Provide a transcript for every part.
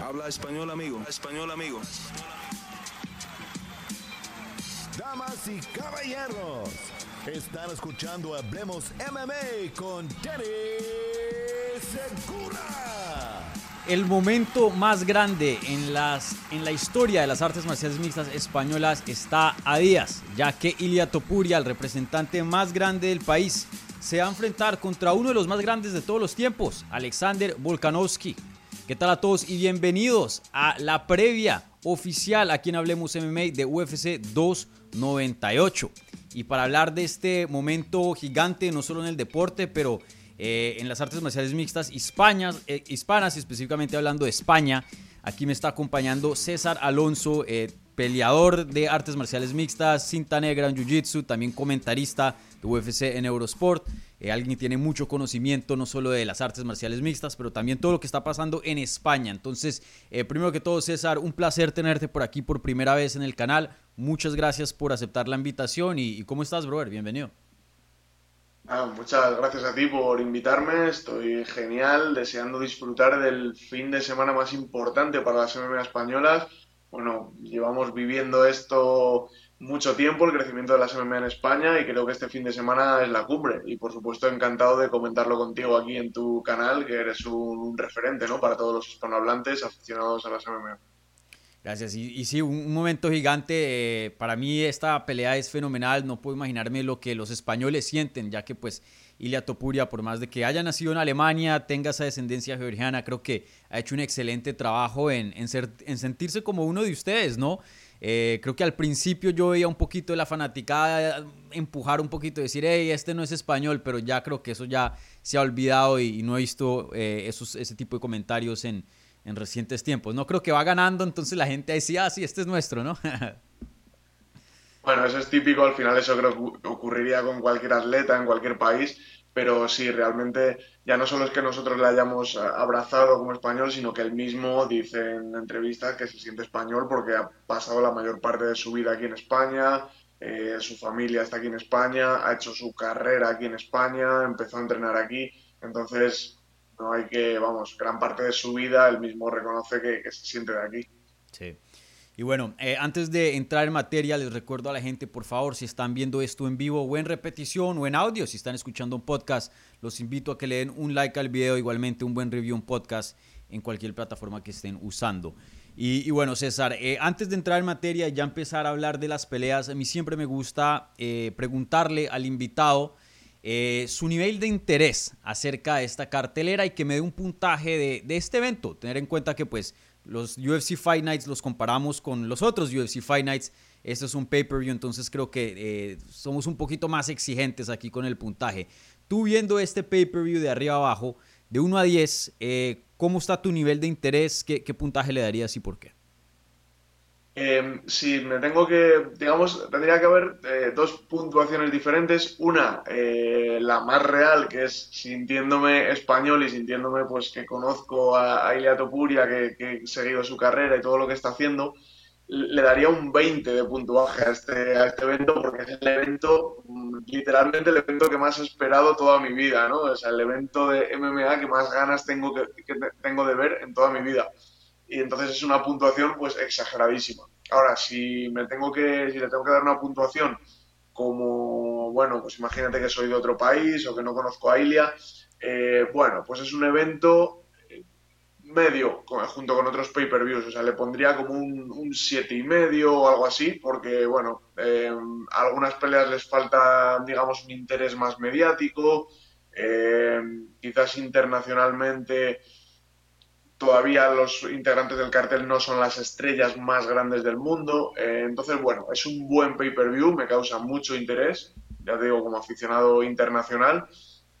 Habla español, amigo. Español, amigo. Damas y caballeros, están escuchando Hablemos MMA con Danny Segura. El momento más grande en, las, en la historia de las artes marciales mixtas españolas está a días, ya que Ilia Topuria, el representante más grande del país, se va a enfrentar contra uno de los más grandes de todos los tiempos, Alexander Volkanovski. ¿Qué tal a todos y bienvenidos a la previa oficial aquí en Hablemos MMA de UFC 298? Y para hablar de este momento gigante, no solo en el deporte, pero eh, en las artes marciales mixtas hispanas, eh, hispanas, específicamente hablando de España, aquí me está acompañando César Alonso, eh, peleador de artes marciales mixtas, cinta negra en Jiu-Jitsu, también comentarista de UFC en Eurosport. Eh, alguien tiene mucho conocimiento no solo de las artes marciales mixtas, pero también todo lo que está pasando en España. Entonces, eh, primero que todo, César, un placer tenerte por aquí por primera vez en el canal. Muchas gracias por aceptar la invitación. ¿Y, cómo estás, brother? Bienvenido. Ah, muchas gracias a ti por invitarme. Estoy genial, deseando disfrutar del fin de semana más importante para las MMA españolas. Bueno, llevamos viviendo esto mucho tiempo, el crecimiento de las MMA en España y creo que este fin de semana es la cumbre. Y por supuesto encantado de comentarlo contigo aquí en tu canal, que eres un referente ¿no? para todos los hispanohablantes aficionados a las MMA. Gracias. Y, sí, un, momento gigante. Eh, para mí esta pelea es fenomenal. No puedo imaginarme lo que los españoles sienten, ya que pues Ilia Topuria, por más de que haya nacido en Alemania, tenga esa descendencia georgiana, creo que ha hecho un excelente trabajo en, en, ser, en sentirse como uno de ustedes, ¿no? Eh, creo que al principio yo veía un poquito de la fanaticada empujar un poquito, decir, hey, este no es español, pero ya creo que eso ya se ha olvidado y, no he visto eh, esos, ese tipo de comentarios en, en, recientes tiempos. No creo que va ganando, entonces la gente decía, ah, sí, este es nuestro, ¿no? bueno, eso es típico, al final eso creo que ocurriría con cualquier atleta en cualquier país pero sí, realmente ya no solo es que nosotros le hayamos abrazado como español, sino que él mismo dice en entrevistas que se siente español porque ha pasado la mayor parte de su vida aquí en España, eh, su familia está aquí en España, ha hecho su carrera aquí en España, empezó a entrenar aquí, entonces no hay que, vamos, gran parte de su vida él mismo reconoce que, que se siente de aquí. Sí. Y bueno, eh, antes de entrar en materia, les recuerdo a la gente, por favor, si están viendo esto en vivo o en repetición o en audio, si están escuchando un podcast, los invito a que le den un like al video, igualmente un buen review, un podcast en cualquier plataforma que estén usando. Y, bueno, César, eh, antes de entrar en materia y ya empezar a hablar de las peleas, a mí siempre me gusta eh, preguntarle al invitado su nivel de interés acerca de esta cartelera y que me dé un puntaje de, de este evento. Tener en cuenta que pues los UFC Fight Nights los comparamos con los otros UFC Fight Nights. Esto es un pay-per-view, entonces creo que eh, somos un poquito más exigentes aquí con el puntaje. Tú viendo este pay-per-view de arriba abajo, de 1 a 10, eh, ¿cómo está tu nivel de interés? ¿Qué, puntaje le darías y por qué? Eh, si me tengo que, digamos, tendría que haber eh, dos puntuaciones diferentes. Una, eh, la más real, que es sintiéndome español y sintiéndome pues que conozco a, a Ilia Topuria, que, que, he seguido su carrera y todo lo que está haciendo, le daría un 20 de puntuaje a este, a este evento porque es el evento, literalmente el evento que más he esperado toda mi vida, ¿no? O sea, el evento de MMA que más ganas tengo, que tengo de ver en toda mi vida y entonces es una puntuación pues exageradísima. Ahora, si me tengo que, si le tengo que dar una puntuación como, bueno, pues imagínate que soy de otro país o que no conozco a Ilia, eh, bueno, pues es un evento eh, medio junto con otros pay-per-views, o sea, le pondría como un, un siete y medio o algo así, porque, bueno, eh, a algunas peleas les falta, digamos, un interés más mediático, quizás internacionalmente todavía los integrantes del cartel no son las estrellas más grandes del mundo. Eh, entonces, bueno, es un buen pay-per-view, me causa mucho interés, ya digo, como aficionado internacional,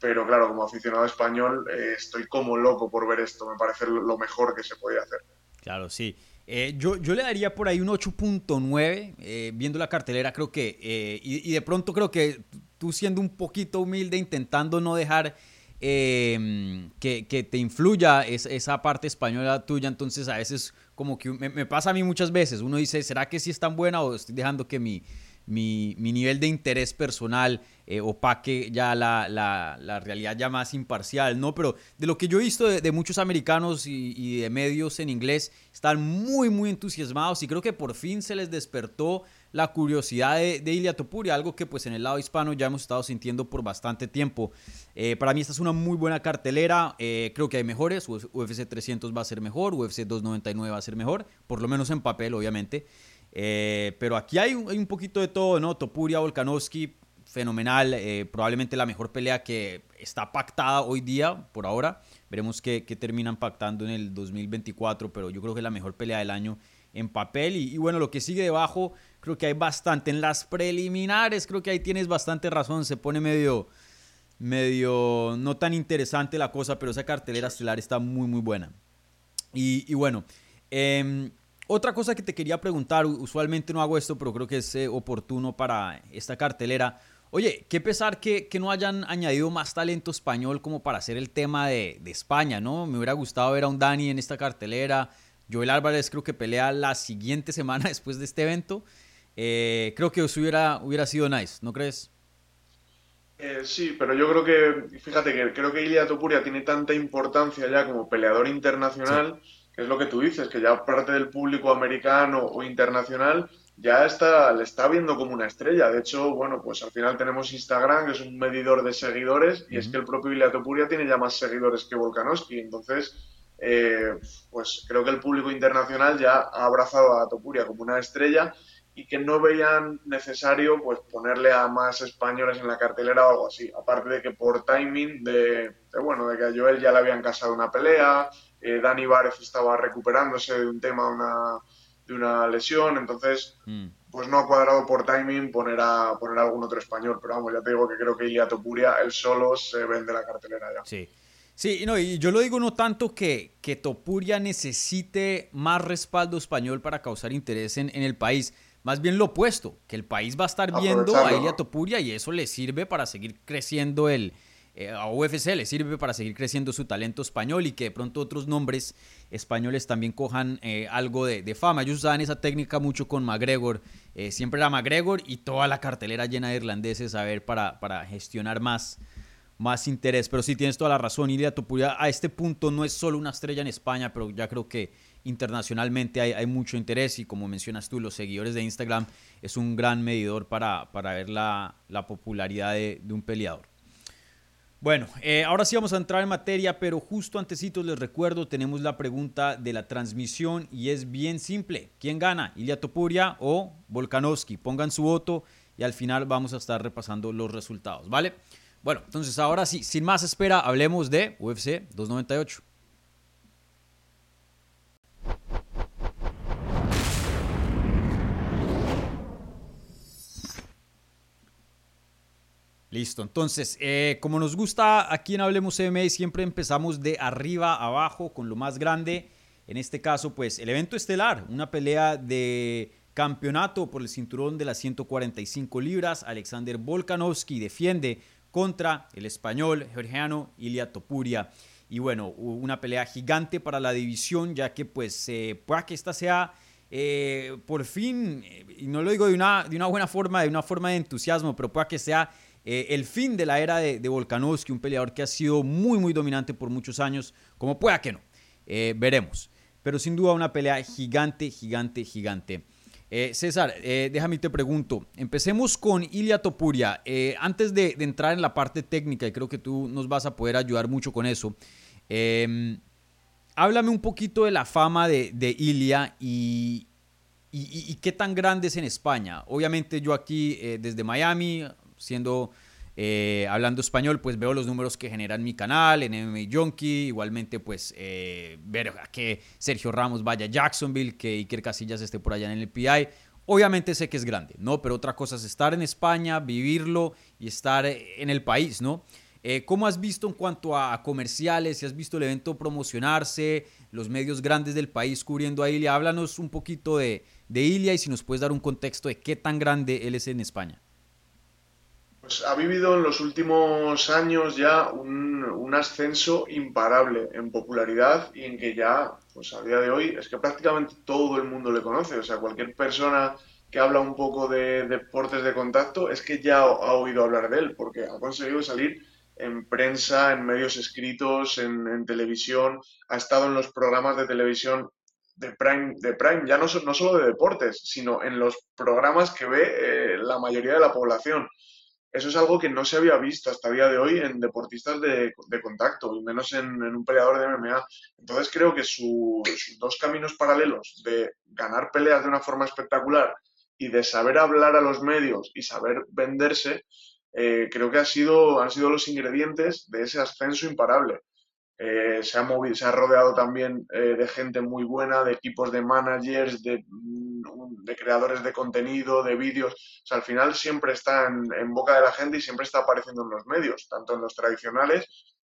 pero claro, como aficionado español eh, estoy como loco por ver esto, me parece lo mejor que se podía hacer. Claro, sí. Eh, yo, yo le daría por ahí un 8.9, viendo la cartelera, creo que, y de pronto creo que tú siendo un poquito humilde, intentando no dejar Em, que, que, te influya esa parte española tuya. Entonces a veces como que me, pasa a mí muchas veces. Uno dice, ¿será que sí es tan buena o estoy dejando que mi, mi, nivel de interés personal eh, opaque ya la, la, realidad ya más imparcial, ¿no? Pero de lo que yo he visto de, muchos americanos y, de medios en inglés, están muy, muy entusiasmados y creo que por fin se les despertó la curiosidad de, de Ilia Topuria, algo que pues en el lado hispano ya hemos estado sintiendo por bastante tiempo. Eh, para mí esta es una muy buena cartelera, eh, creo que hay mejores, UFC 300 va a ser mejor, UFC 299 va a ser mejor, por lo menos en papel obviamente. Eh, pero aquí hay un, poquito de todo, ¿no? Topuria, Volkanovski, fenomenal. Eh, probablemente la mejor pelea que está pactada hoy día, por ahora. Veremos qué, terminan pactando en el 2024, pero yo creo que es la mejor pelea del año en papel. Y, bueno, lo que sigue debajo, creo que hay bastante. En las preliminares, creo que ahí tienes bastante razón. Se pone medio, medio, no tan interesante la cosa, pero esa cartelera estelar está muy, muy buena. Y, bueno, eh, otra cosa que te quería preguntar, usualmente no hago esto, pero creo que es eh, oportuno para esta cartelera. Oye, qué pesar que, no hayan añadido más talento español como para hacer el tema de, España, ¿no? Me hubiera gustado ver a un Dani en esta cartelera. Joel Álvarez creo que pelea la siguiente semana después de este evento. Eh, creo que eso hubiera, hubiera sido nice, ¿no crees? Eh, sí, pero yo creo que, fíjate que creo que Ilia Topuria tiene tanta importancia ya como peleador internacional que es lo que tú dices, que ya parte del público americano o internacional ya está, le está viendo como una estrella. De hecho, bueno, pues al final tenemos Instagram, que es un medidor de seguidores, y es que el propio Ilia Topuria tiene ya más seguidores que Volkanovski. Entonces, eh, pues creo que el público internacional ya ha abrazado a Topuria como una estrella y que no veían necesario pues ponerle a más españoles en la cartelera o algo así. Aparte de que por timing de, bueno, de que a Joel ya le habían casado una pelea, eh, Dani Várez estaba recuperándose de un tema una, de una lesión, entonces mm. pues no ha cuadrado por timing poner a poner algún otro español, pero vamos, ya te digo que creo que Ilia Topuria él solo se vende la cartelera ya. Sí. Sí, no, y yo lo digo no tanto que, que Topuria necesite más respaldo español para causar interés en, en el país, más bien lo opuesto, que el país va a estar viendo a Ilia Topuria y eso le sirve para seguir creciendo el, eh, a UFC le sirve para seguir creciendo su talento español y que de pronto otros nombres españoles también cojan eh, algo de, fama. Ellos usaban esa técnica mucho con McGregor, eh, siempre era McGregor y toda la cartelera llena de irlandeses a ver para, gestionar más, más interés. Pero sí tienes toda la razón, Ilia Topuria a este punto no es solo una estrella en España, pero ya creo que internacionalmente hay, mucho interés y como mencionas tú, los seguidores de Instagram es un gran medidor para, para ver la, popularidad de, un peleador. Bueno, eh, ahora sí vamos a entrar en materia, pero justo antecitos les recuerdo, tenemos la pregunta de la transmisión y es bien simple. ¿Quién gana? ¿Ilia Topuria o Volkanovski? Pongan su voto y al final vamos a estar repasando los resultados, ¿vale? Bueno, entonces ahora sí, sin más espera, hablemos de UFC 298. Listo, entonces, eh, como nos gusta aquí en Hablemos MMA, siempre empezamos de arriba abajo con lo más grande. En este caso, pues el evento estelar, una pelea de campeonato por el cinturón de las 145 libras. Alexander Volkanovski defiende contra el español georgiano Ilia Topuria. Y bueno, una pelea gigante para la división, ya que pues eh, pueda que esta sea eh, por fin, y no lo digo de una, de una buena forma, de una forma de entusiasmo, pero pueda que sea eh, el fin de la era de, Volkanovski, un peleador que ha sido muy, muy dominante por muchos años, como pueda que no. Eh, veremos. Pero sin duda una pelea gigante, gigante, gigante. Eh, César, déjame te pregunto. Empecemos con Ilia Topuria. antes de, entrar en la parte técnica, y creo que tú nos vas a poder ayudar mucho con eso, em, háblame un poquito de la fama de, de Ilia y, y, qué tan grande es en España. Obviamente yo aquí desde Miami, siendo eh, hablando español, pues veo los números que generan mi canal en MMA Junkie. Igualmente, pues eh, ver que Sergio Ramos vaya a Jacksonville, que Iker Casillas esté por allá en el PI. Obviamente sé que es grande, ¿no? Pero otra cosa es estar en España, vivirlo y estar en el país, ¿no? Eh, ¿Cómo has visto en cuanto a comerciales? Si has visto el evento promocionarse, los medios grandes del país cubriendo a Ilia. Háblanos un poquito de, de Ilia y si nos puedes dar un contexto de qué tan grande él es en España. Pues ha vivido en los últimos años ya un, ascenso imparable en popularidad y en que ya, pues a día de hoy, es que prácticamente todo el mundo le conoce. O sea, cualquier persona que habla un poco de deportes de contacto, es que ya ha oído hablar de él, porque ha conseguido salir en prensa, en medios escritos, en, televisión, ha estado en los programas de televisión de Prime, de Prime ya no, no solo de deportes, sino en los programas que ve eh, la mayoría de la población. Eso es algo que no se había visto hasta el día de hoy en deportistas de, contacto, y menos en, un peleador de MMA. Entonces creo que sus dos caminos paralelos de ganar peleas de una forma espectacular y de saber hablar a los medios y saber venderse, eh, creo que ha sido, han sido los ingredientes de ese ascenso imparable. Eh, se, ha movido, se ha rodeado también eh, de gente muy buena, de equipos de managers, de, de creadores de contenido, de vídeos. O sea, al final siempre está en, boca de la gente y siempre está apareciendo en los medios, tanto en los tradicionales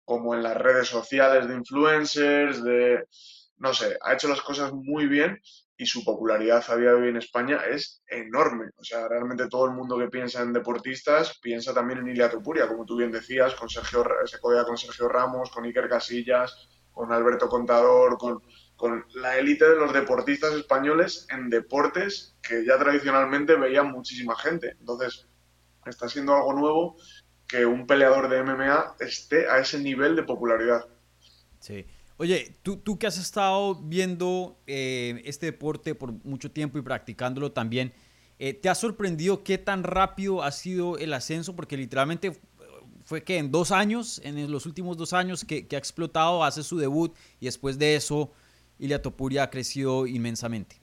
como en las redes sociales de influencers, de... No sé, ha hecho las cosas muy bien y su popularidad a día de hoy en España es enorme. O sea, realmente todo el mundo que piensa en deportistas piensa también en Ilia Topuria, como tú bien decías, con Sergio, se codea con Sergio Ramos, con Iker Casillas, con Alberto Contador, con, con la élite de los deportistas españoles en deportes que ya tradicionalmente veía muchísima gente. Entonces, está siendo algo nuevo que un peleador de MMA esté a ese nivel de popularidad. Sí. Oye, tú, tú que has estado viendo eh, este deporte por mucho tiempo y practicándolo también, eh, ¿te ha sorprendido qué tan rápido ha sido el ascenso? Porque literalmente fue que en dos años, en los últimos dos años que, ha explotado, hace su debut y después de eso, Ilia Topuria ha crecido inmensamente.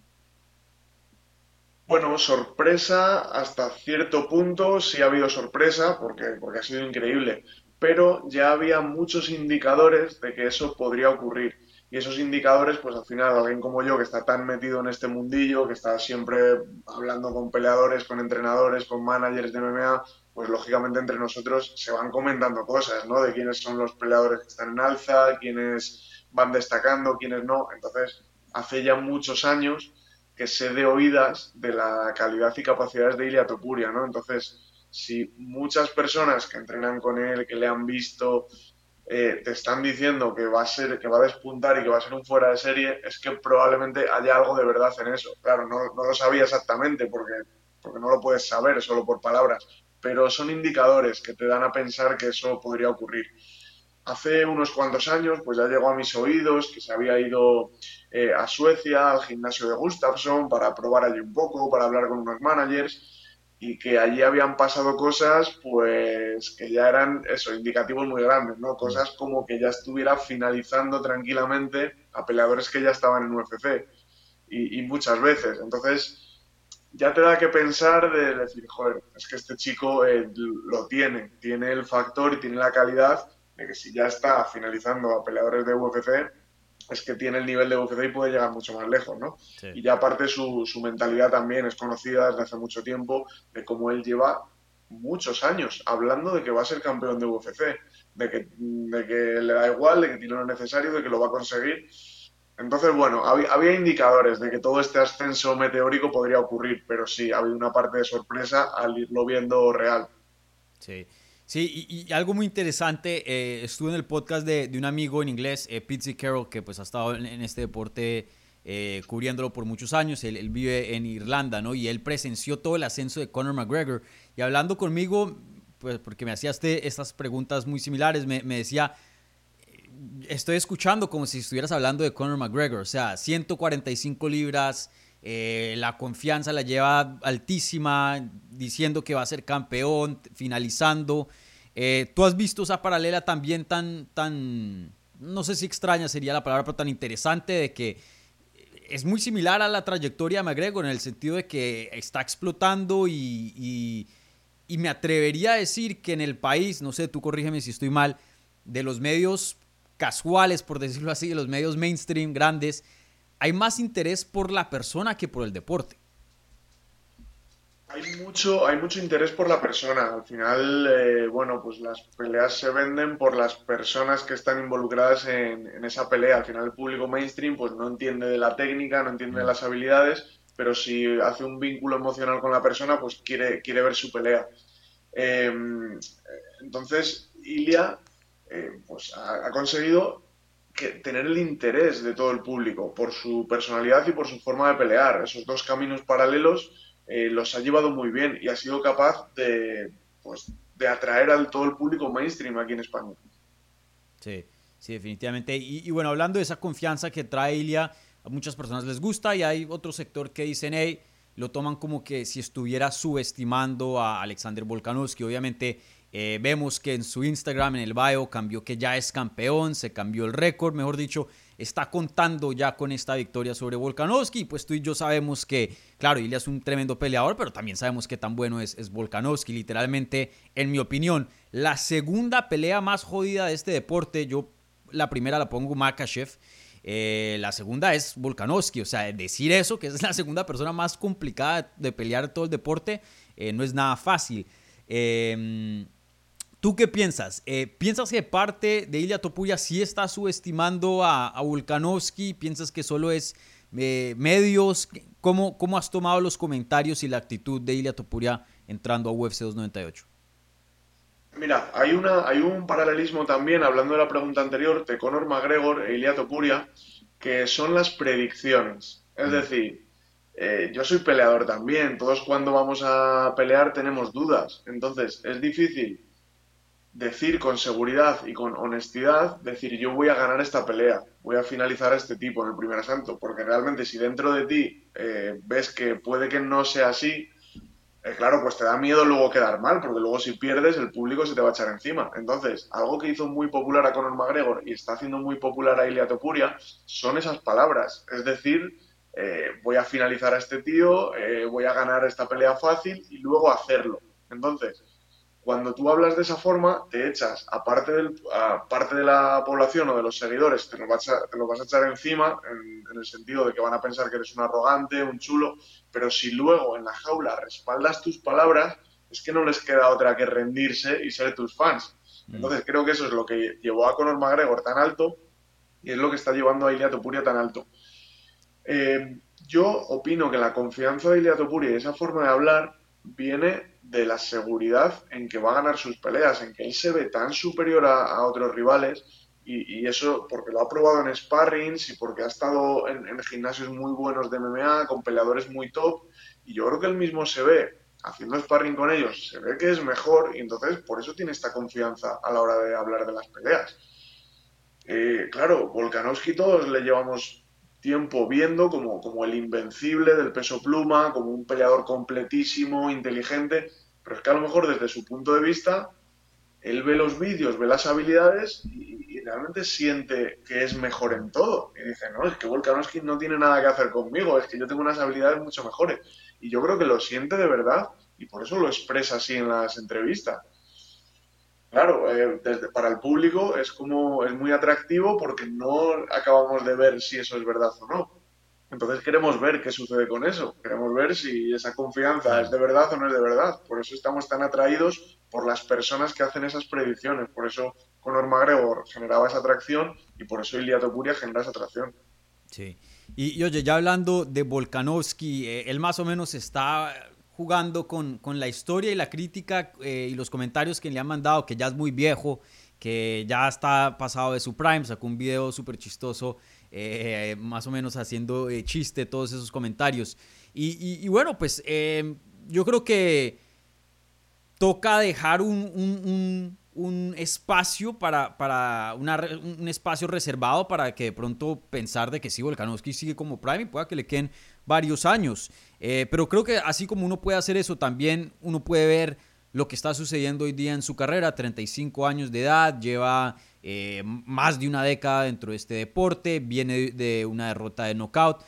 Bueno, sorpresa hasta cierto punto, sí ha habido sorpresa porque, porque ha sido increíble pero ya había muchos indicadores de que eso podría ocurrir. Y esos indicadores, pues al final, alguien como yo, que está tan metido en este mundillo, que está siempre hablando con peleadores, con entrenadores, con managers de MMA, pues lógicamente entre nosotros se van comentando cosas, ¿no? De quiénes son los peleadores que están en alza, quiénes van destacando, quiénes no. Entonces, hace ya muchos años que sé de oídas de la calidad y capacidades de Ilia Topuria, ¿no? Entonces, si muchas personas que entrenan con él, que le han visto, eh, te están diciendo que va a ser, que va a despuntar y que va a ser un fuera de serie, es que probablemente haya algo de verdad en eso. Claro, no, lo sabía exactamente porque, porque no lo puedes saber solo por palabras, pero son indicadores que te dan a pensar que eso podría ocurrir. Hace unos cuantos años, pues ya llegó a mis oídos que se había ido eh, a Suecia, al gimnasio de Gustafsson, para probar allí un poco, para hablar con unos managers y que allí habían pasado cosas pues que ya eran eso, indicativos muy grandes, ¿no? Cosas como que ya estuviera finalizando tranquilamente a peleadores que ya estaban en UFC y, muchas veces. Entonces ya te da que pensar de decir, joder, es que este chico eh, lo tiene, tiene el factor y tiene la calidad de que si ya está finalizando a peleadores de UFC, es que tiene el nivel de UFC y puede llegar mucho más lejos, ¿no? Y ya aparte su, su mentalidad también es conocida desde hace mucho tiempo, de cómo él lleva muchos años hablando de que va a ser campeón de UFC, de que, de que le da igual, de que tiene lo necesario, de que lo va a conseguir. Entonces, bueno, había, había, indicadores de que todo este ascenso meteórico podría ocurrir, pero sí, ha habido una parte de sorpresa al irlo viendo real. Sí. Sí, y, algo muy interesante, eh, estuve en el podcast de, un amigo en inglés, eh, Pete Carroll, que pues ha estado en, este deporte eh, cubriéndolo por muchos años, él, vive en Irlanda, ¿no? Y él presenció todo el ascenso de Conor McGregor. Y hablando conmigo, pues porque me hacía este, estas preguntas muy similares, me, me decía, estoy escuchando como si estuvieras hablando de Conor McGregor, o sea, 145 libras, eh, la confianza la lleva altísima, diciendo que va a ser campeón, finalizando. Eh, ¿Tú has visto esa paralela también tan, tan, no sé si extraña sería la palabra, pero tan interesante de que es muy similar a la trayectoria de McGregor en el sentido de que está explotando y, y, me atrevería a decir que en el país, no sé, tú corrígeme si estoy mal, de los medios casuales, por decirlo así, de los medios mainstream grandes, hay más interés por la persona que por el deporte. Hay mucho, hay mucho interés por la persona. Al final, eh, bueno, pues las peleas se venden por las personas que están involucradas en, esa pelea. Al final, el público mainstream pues no entiende de la técnica, no entiende de las habilidades, pero si hace un vínculo emocional con la persona, pues quiere, quiere ver su pelea. Em, entonces, Ilia eh, pues ha, conseguido tener el interés de todo el público por su personalidad y por su forma de pelear. Esos dos caminos paralelos eh, los ha llevado muy bien y ha sido capaz de, pues, de atraer al todo el público mainstream aquí en España. Sí, sí, definitivamente. Y, bueno, hablando de esa confianza que trae Ilia, a muchas personas les gusta y hay otro sector que dicen, hey, lo toman como que si estuviera subestimando a Alexander Volkanovski. Obviamente eh, vemos que en su Instagram, en el bio, cambió que ya es campeón, se cambió el récord, mejor dicho, está contando ya con esta victoria sobre Volkanovski. Pues tú y yo sabemos que, claro, Ilya es un tremendo peleador, pero también sabemos que tan bueno es, es Volkanovski. Literalmente, en mi opinión, la segunda pelea más jodida de este deporte, yo la primera la pongo Makachev. Eh, la segunda es Volkanovski, o sea, decir eso, que es la segunda persona más complicada de pelear todo el deporte, eh, no es nada fácil. Eh, ¿Tú qué piensas? Eh, ¿Piensas que parte de Ilya Topuria sí está subestimando a, a Volkanovski? ¿Piensas que solo es eh, medios? ¿Cómo, ¿Cómo has tomado los comentarios y la actitud de Ilya Topuria entrando a UFC 298? Mira, hay, una, hay un paralelismo también, hablando de la pregunta anterior, de Conor McGregor e Ilya Topuria, que son las predicciones. Es mm. decir, eh, yo soy peleador también, todos cuando vamos a pelear tenemos dudas, entonces es difícil decir con seguridad y con honestidad, decir yo voy a ganar esta pelea, voy a finalizar a este tipo en el primer asalto, porque realmente si dentro de ti eh, ves que puede que no sea así, eh, claro, pues te da miedo luego quedar mal, porque luego si pierdes el público se te va a echar encima. Entonces, algo que hizo muy popular a Conor McGregor y está haciendo muy popular a Ilia Topuria son esas palabras, es decir, eh, voy a finalizar a este tío, voy a ganar esta pelea fácil y luego hacerlo. Entonces, cuando tú hablas de esa forma, te echas, aparte del, a parte de la población o de los seguidores, te lo vas a, te lo vas a echar encima, en, el sentido de que van a pensar que eres un arrogante, un chulo, pero si luego en la jaula respaldas tus palabras, es que no les queda otra que rendirse y ser tus fans. Mm. Entonces creo que eso es lo que llevó a Conor McGregor tan alto y es lo que está llevando a Ilia Topuria tan alto. Eh, yo opino que la confianza de Ilia Topuria y esa forma de hablar viene de la seguridad en que va a ganar sus peleas, en que él se ve tan superior a, otros rivales y, eso porque lo ha probado en sparrings y porque ha estado en, gimnasios muy buenos de MMA, con peleadores muy top y yo creo que él mismo se ve haciendo sparring con ellos, se ve que es mejor y entonces por eso tiene esta confianza a la hora de hablar de las peleas. Eh, claro, Volkanovski todos le llevamos tiempo viendo como, como el invencible del peso pluma, como un peleador completísimo, inteligente, pero es que a lo mejor desde su punto de vista, él ve los vídeos, ve las habilidades y, realmente siente que es mejor en todo. Y dice, no, es que Volkanovski no tiene nada que hacer conmigo, es que yo tengo unas habilidades mucho mejores. Y yo creo que lo siente de verdad y por eso lo expresa así en las entrevistas. Claro, eh, desde, para el público es como es muy atractivo porque no acabamos de ver si eso es verdad o no. Entonces queremos ver qué sucede con eso, queremos ver si esa confianza es de verdad o no es de verdad. Por eso estamos tan atraídos por las personas que hacen esas predicciones. Por eso Conor McGregor generaba esa atracción y por eso Ilia Topuria genera esa atracción. Sí. Y, oye, ya hablando de Volkanovski, eh, él más o menos está jugando con, con la historia y la crítica eh, y los comentarios que le han mandado, que ya es muy viejo, que ya está pasado de su prime, sacó un video súper chistoso eh, más o menos haciendo eh, chiste todos esos comentarios. Y, bueno, pues eh, yo creo que toca dejar un, espacio para, para un espacio reservado para que de pronto pensar de que sí, Volkanovski sigue como Prime y pueda que le queden varios años. pero creo que así como uno puede hacer eso, también uno puede ver lo que está sucediendo hoy día en su carrera, 35 años de edad, lleva eh, más de una década dentro de este deporte, viene de una derrota de knockout.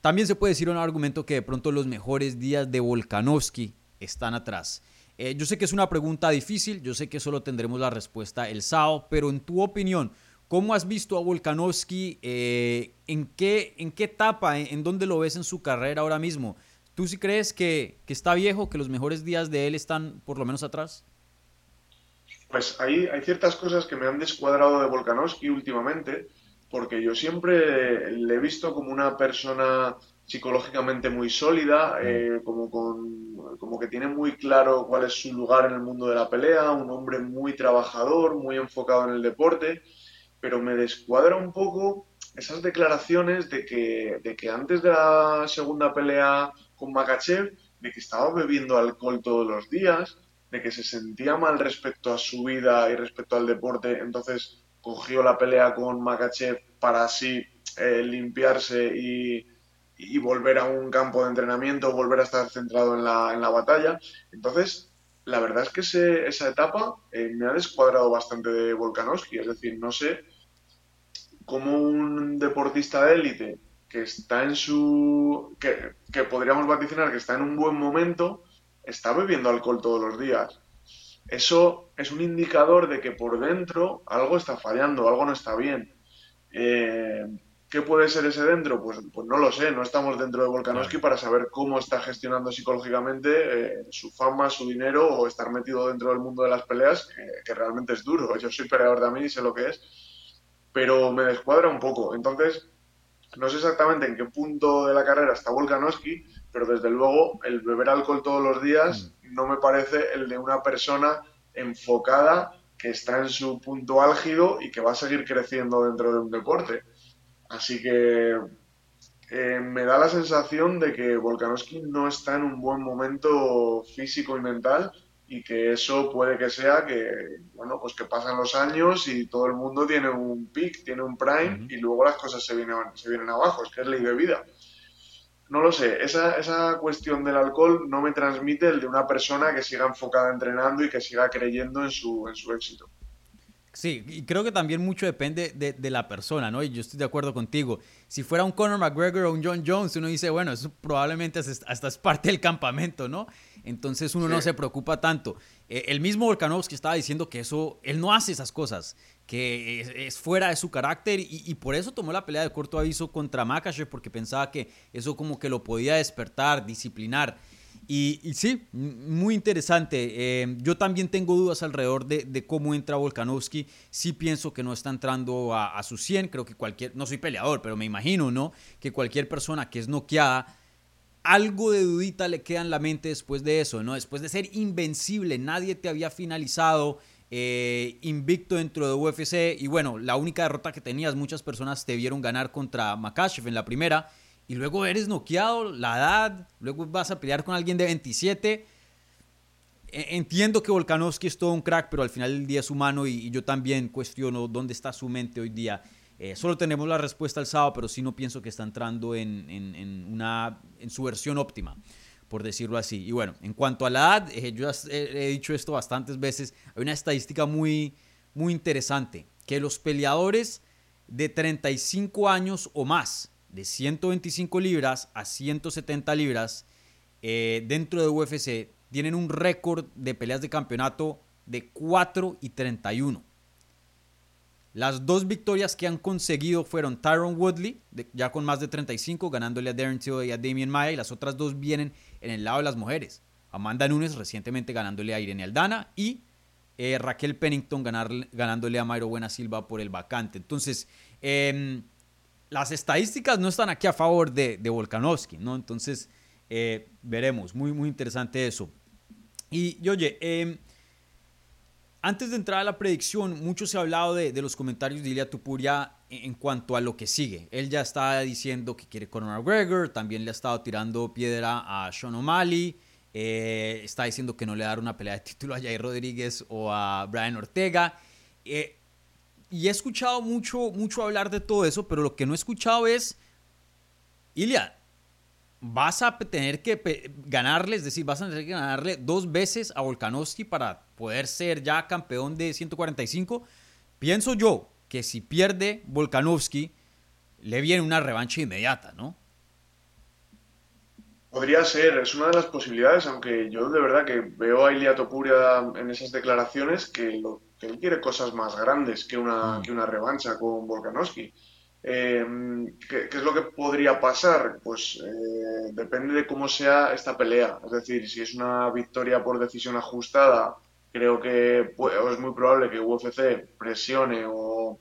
También se puede decir un argumento que de pronto los mejores días de Volkanovski están atrás. Eh, yo sé que es una pregunta difícil, yo sé que solo tendremos la respuesta el sábado, pero en tu opinión, ¿cómo has visto a Volkanovski? Eh, ¿en, qué, ¿En qué etapa, en, dónde lo ves en su carrera ahora mismo? ¿Tú sí crees que, que está viejo, que los mejores días de él están por lo menos atrás? Pues hay, hay ciertas cosas que me han descuadrado de Volkanovski últimamente, porque yo siempre le he visto como una persona psicológicamente muy sólida, mm. eh, como, con, como que tiene muy claro cuál es su lugar en el mundo de la pelea, un hombre muy trabajador, muy enfocado en el deporte, pero me descuadra un poco esas declaraciones de que, de que antes de la segunda pelea con Makachev de que estaba bebiendo alcohol todos los días, de que se sentía mal respecto a su vida y respecto al deporte, entonces cogió la pelea con Makachev para así eh, limpiarse y, volver a un campo de entrenamiento, volver a estar centrado en la, en la batalla. Entonces, la verdad es que esa etapa eh, me ha descuadrado bastante de Volkanovski, es decir, no sé cómo un deportista de élite que está en su. Que, que, podríamos vaticinar que está en un buen momento, está bebiendo alcohol todos los días. Eso es un indicador de que por dentro algo está fallando, algo no está bien. Eh, ¿Qué puede ser ese dentro? Pues, pues no lo sé, no estamos dentro de Volkanovski para saber cómo está gestionando psicológicamente eh, su fama, su dinero o estar metido dentro del mundo de las peleas, que, realmente es duro. Yo soy peleador mí y sé lo que es, pero me descuadra un poco. Entonces, no sé exactamente en qué punto de la carrera está Volkanovski, pero desde luego el beber alcohol todos los días mm. no me parece el de una persona enfocada que está en su punto álgido y que va a seguir creciendo dentro de un deporte. Así que eh, me da la sensación de que Volkanovski no está en un buen momento físico y mental y que eso puede que sea que, bueno, pues que pasan los años y todo el mundo tiene un peak, tiene un prime y luego las cosas se vienen, se vienen abajo, es que es ley de vida. No lo sé, esa, esa cuestión del alcohol no me transmite el de una persona que siga enfocada entrenando y que siga creyendo en su, en su éxito. Sí, y creo que también mucho depende de, la persona, ¿no? Y yo estoy de acuerdo contigo. Si fuera un Conor McGregor o un John Jones, uno dice, bueno, eso probablemente hasta es parte del campamento, ¿no? Entonces uno no se preocupa tanto. Eh, el mismo Volkanovski estaba diciendo que eso, él no hace esas cosas, que es, fuera de su carácter y, por eso tomó la pelea de corto aviso contra Makachev, porque pensaba que eso como que lo podía despertar, disciplinar. Y, sí, muy interesante. Eh, yo también tengo dudas alrededor de, cómo entra Volkanovski. Sí pienso que no está entrando a, a, su 100. Creo que cualquier, no soy peleador, pero me imagino, ¿no? Que cualquier persona que es noqueada, algo de dudita le queda en la mente después de eso, ¿no? Después de ser invencible, nadie te había finalizado. Eh, invicto dentro de UFC y bueno, la única derrota que tenías, muchas personas te vieron ganar contra Makachev en la primera y luego eres noqueado, la edad, luego vas a pelear con alguien de 27. E, entiendo que Volkanovski es todo un crack, pero al final del día es humano y, yo también cuestiono dónde está su mente hoy día. Eh, solo tenemos la respuesta el sábado, pero sí no pienso que está entrando en, una, en su versión óptima, por decirlo así. Y bueno, en cuanto a la edad, eh, yo he, dicho esto bastantes veces, hay una estadística muy, muy interesante, que los peleadores de 35 años o más, de 125 libras a 170 libras eh, dentro de UFC tienen un récord de peleas de campeonato de 4 y 31. Las dos victorias que han conseguido fueron Tyron Woodley, ya con más de 35, ganándole a Darren Till y a Damien Maya, y las otras dos vienen en el lado de las mujeres. Amanda Nunes recientemente ganándole a Irene Aldana y eh, Raquel Pennington ganándole a Mayro Buena Silva por el vacante. Entonces, eh, las estadísticas no están aquí a favor de, de Volkanovski, ¿no? Entonces, eh, veremos. Muy, muy interesante eso. Y, oye, em, antes de entrar a la predicción, mucho se ha hablado de, los comentarios de Ilya Tupuria en, cuanto a lo que sigue. Él ya está diciendo que quiere Conor McGregor, también le ha estado tirando piedra a Sean O'Malley, eh, está diciendo que no le dará una pelea de título a Jair Rodríguez o a Brian Ortega. Eh, y he escuchado mucho, mucho hablar de todo eso, pero lo que no he escuchado es, Ilia, vas a tener que ganarle, es decir, vas a tener que ganarle dos veces a Volkanovski para poder ser ya campeón de 145. Pienso yo que si pierde Volkanovski, le viene una revancha inmediata, ¿no? Podría ser, es una de las posibilidades, aunque yo de verdad que veo a Ilia Topuria en esas declaraciones que lo que él quiere cosas más grandes que una, mm. que una revancha con Volkanovski. Eh, ¿qué, es lo que podría pasar? Pues eh, depende de cómo sea esta pelea. Es decir, si es una victoria por decisión ajustada, creo que es muy probable que UFC presione o,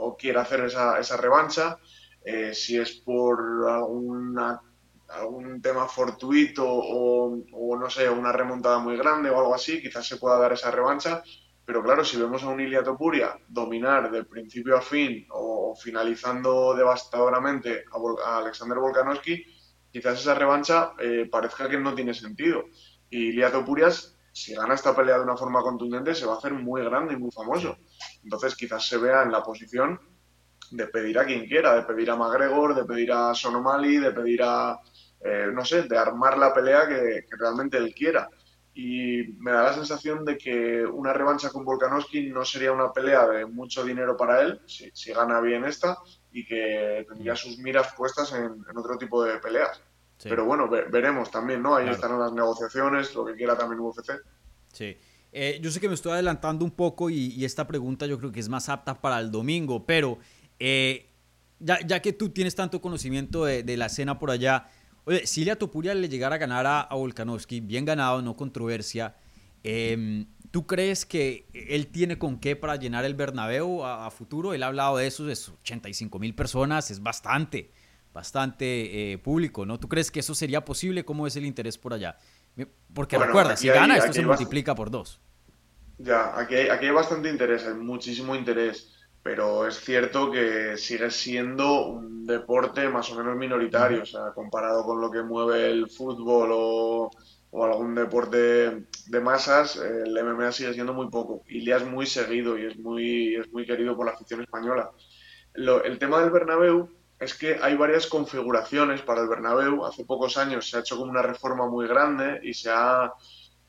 o quiera hacer esa, esa revancha. Eh, si es por alguna, algún tema fortuito o, o, no sé, una remontada muy grande o algo así, quizás se pueda dar esa revancha. Pero claro, si vemos a un Ilia Topuria dominar de principio a fin o finalizando devastadoramente a, Alexander Volkanovski, quizás esa revancha eh, parezca que no tiene sentido. Y Ilia Topurias, si gana esta pelea de una forma contundente, se va a hacer muy grande y muy famoso. Entonces quizás se vea en la posición de pedir a quien quiera, de pedir a McGregor, de pedir a Sonomali, de pedir a, eh, no sé, de armar la pelea que, realmente él quiera. Y me da la sensación de que una revancha con Volkanovski no sería una pelea de mucho dinero para él, si, gana bien esta, y que tendría sus miras puestas en, otro tipo de peleas. Pero bueno, veremos también, ¿no? Ahí están las negociaciones, lo que quiera también UFC. Sí. Eh, yo sé que me estoy adelantando un poco y, esta pregunta yo creo que es más apta para el domingo, pero eh, ya, ya, que tú tienes tanto conocimiento de, de la escena por allá, Oye, si a Topuria le llegara a ganar a, Volkanovski, bien ganado, no controversia, em, ¿tú crees que él tiene con qué para llenar el Bernabéu a, futuro? Él ha hablado de eso, es 85 mil personas, es bastante, bastante eh, público, ¿no? ¿Tú crees que eso sería posible? ¿Cómo es el interés por allá? Porque recuerda, si gana, esto se multiplica por dos. Ya, aquí aquí hay bastante interés, hay muchísimo interés pero es cierto que sigue siendo un deporte más o menos minoritario, o sea, comparado con lo que mueve el fútbol o, algún deporte de masas, el MMA sigue siendo muy poco. Ilia es muy seguido y es muy, es muy querido por la afición española. el tema del Bernabéu es que hay varias configuraciones para el Bernabéu. Hace pocos años se ha hecho como una reforma muy grande y se ha,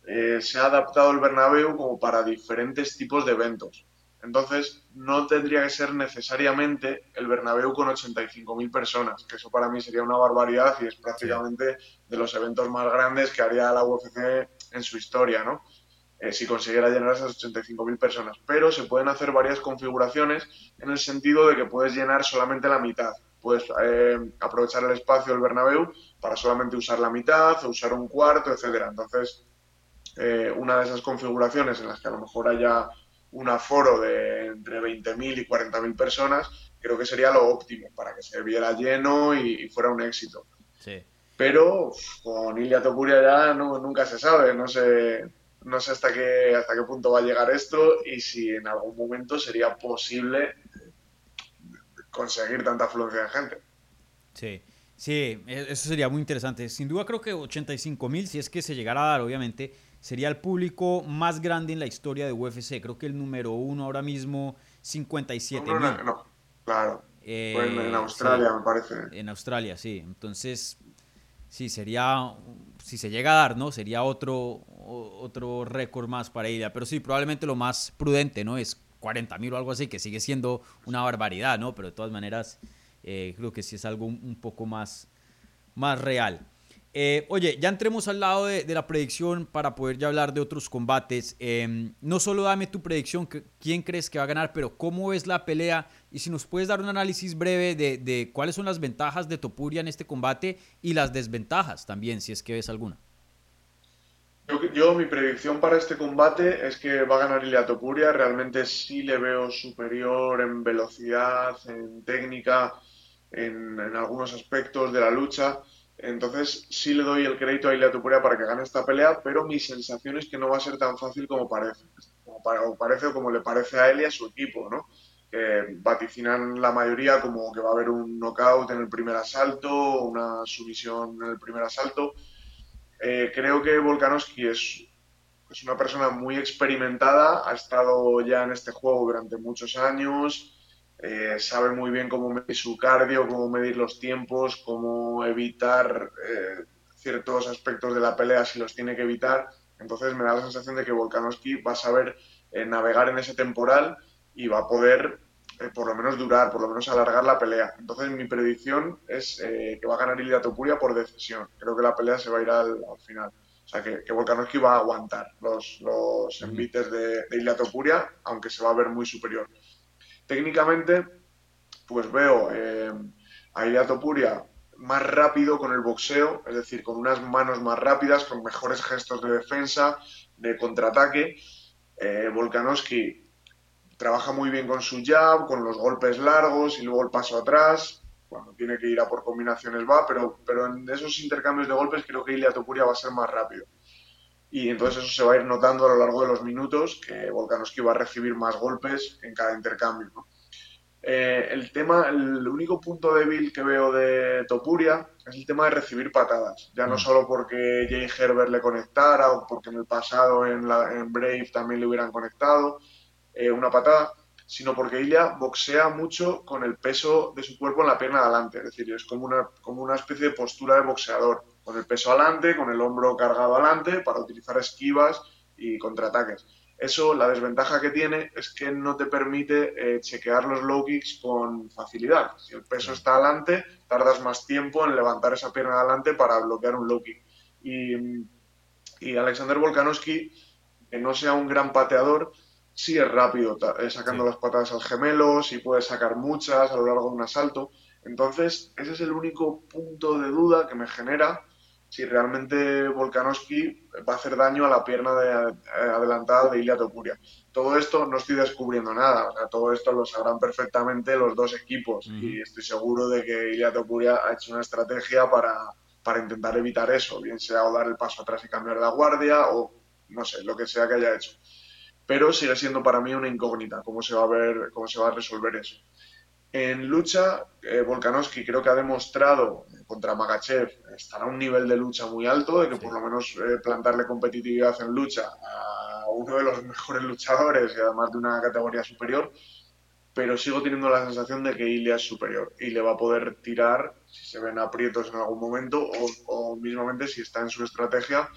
eh, se ha adaptado el Bernabéu como para diferentes tipos de eventos. Entonces, no tendría que ser necesariamente el Bernabéu con 85.000 personas, que eso para mí sería una barbaridad y es prácticamente de los eventos más grandes que haría la UFC en su historia, ¿no? Eh, si consiguiera llenar esas 85.000 personas. Pero se pueden hacer varias configuraciones en el sentido de que puedes llenar solamente la mitad. Puedes eh, aprovechar el espacio del Bernabéu para solamente usar la mitad o usar un cuarto, etcétera. Entonces, eh, una de esas configuraciones en las que a lo mejor haya un aforo de entre 20.000 y 40.000 personas, creo que sería lo óptimo para que se viera lleno y, fuera un éxito. Sí. Pero con Ilia Topuria ya no, nunca se sabe, no sé, no sé hasta qué, hasta qué punto va a llegar esto y si en algún momento sería posible conseguir tanta afluencia de gente. Sí, sí, e, eso sería muy interesante. Sin duda creo que 85.000, si es que se llegara a dar, obviamente, sería el público más grande en la historia de UFC. Creo que el número uno ahora mismo, 57 mil. No, no, claro. Eh, en Australia, me parece. En Australia, sí. Entonces, sí, sería, si se llega a dar, ¿no? Sería otro, otro récord más para ella. Pero sí, probablemente lo más prudente, ¿no? Es 40 mil o algo así, que sigue siendo una barbaridad, ¿no? Pero de todas maneras, eh, creo que sí es algo un, poco más, más real. Eh, oye, ya entremos al lado de, la predicción para poder ya hablar de otros combates. Em, no solo dame tu predicción, quién crees que va a ganar, pero cómo es la pelea y si nos puedes dar un análisis breve de, cuáles son las ventajas de Topuria en este combate y las desventajas también, si es que ves alguna. Yo, mi predicción para este combate es que va a ganar Ilia Topuria. Realmente sí le veo superior en velocidad, en técnica, en algunos aspectos de la lucha. Entonces sí le doy el crédito a Ilia Tupuria para que gane esta pelea, pero mi sensación es que no va a ser tan fácil como parece. Como o parece o como le parece a él y a su equipo, ¿no? Que vaticinan la mayoría como que va a haber un knockout en el primer asalto, una sumisión en el primer asalto. Eh, creo que Volkanovski es, es una persona muy experimentada, ha estado ya en este juego durante muchos años, eh, sabe muy bien cómo medir su cardio, cómo medir los tiempos, cómo evitar eh, ciertos aspectos de la pelea si los tiene que evitar. Entonces me da la sensación de que Volkanovski va a saber eh, navegar en ese temporal y va a poder por lo menos durar, por lo menos alargar la pelea. Entonces mi predicción es que va a ganar Ilia Topuria por decisión. Creo que la pelea se va a ir al, final. O sea, que, que, Volkanovski va a aguantar los, los envites de, de Ilia Topuria, aunque se va a ver muy superior. Técnicamente, pues veo eh, a Ilia Topuria más rápido con el boxeo, es decir, con unas manos más rápidas, con mejores gestos de defensa, de contraataque. Eh, Volkanovski trabaja muy bien con su jab, con los golpes largos y luego el paso atrás. Cuando tiene que ir a por combinaciones va, pero, pero en esos intercambios de golpes creo que Ilia Topuria va a ser más rápido y entonces eso se va a ir notando a lo largo de los minutos que Volkanovski va a recibir más golpes en cada intercambio. Eh, el tema, el único punto débil que veo de Topuria es el tema de recibir patadas. Ya no mm. solo porque Jay Herbert le conectara o porque en el pasado en, la, en Brave también le hubieran conectado eh, una patada, sino porque ella boxea mucho con el peso de su cuerpo en la pierna de adelante. Es decir, es como una, como una especie de postura de boxeador, con el peso adelante, con el hombro cargado adelante para utilizar esquivas y contraataques. Eso, la desventaja que tiene es que no te permite eh, chequear los low kicks con facilidad. Si el peso está adelante, tardas más tiempo en levantar esa pierna adelante para bloquear un low kick. Y, y Alexander Volkanovski, que no sea un gran pateador, sí es rápido, eh, sacando las patadas al gemelo, sí puede sacar muchas a lo largo de un asalto. Entonces, ese es el único punto de duda que me genera si realmente Volkanovski va a hacer daño a la pierna de, eh, adelantada de Ilia Topuria. Todo esto no estoy descubriendo nada, o sea, todo esto lo sabrán perfectamente los dos equipos y estoy seguro de que Ilia Topuria ha hecho una estrategia para, para intentar evitar eso, bien sea o dar el paso atrás y cambiar la guardia o no sé, lo que sea que haya hecho pero sigue siendo para mí una incógnita cómo se va a ver, cómo se va a resolver eso. En lucha, eh, Volkanovski creo que ha demostrado eh, contra Makachev estar a un nivel de lucha muy alto, de que por lo menos eh, plantarle competitividad en lucha a uno de los mejores luchadores y además de una categoría superior, pero sigo teniendo la sensación de que Ilya es superior y le va a poder tirar si se ven aprietos en algún momento o, o mismamente si está en su estrategia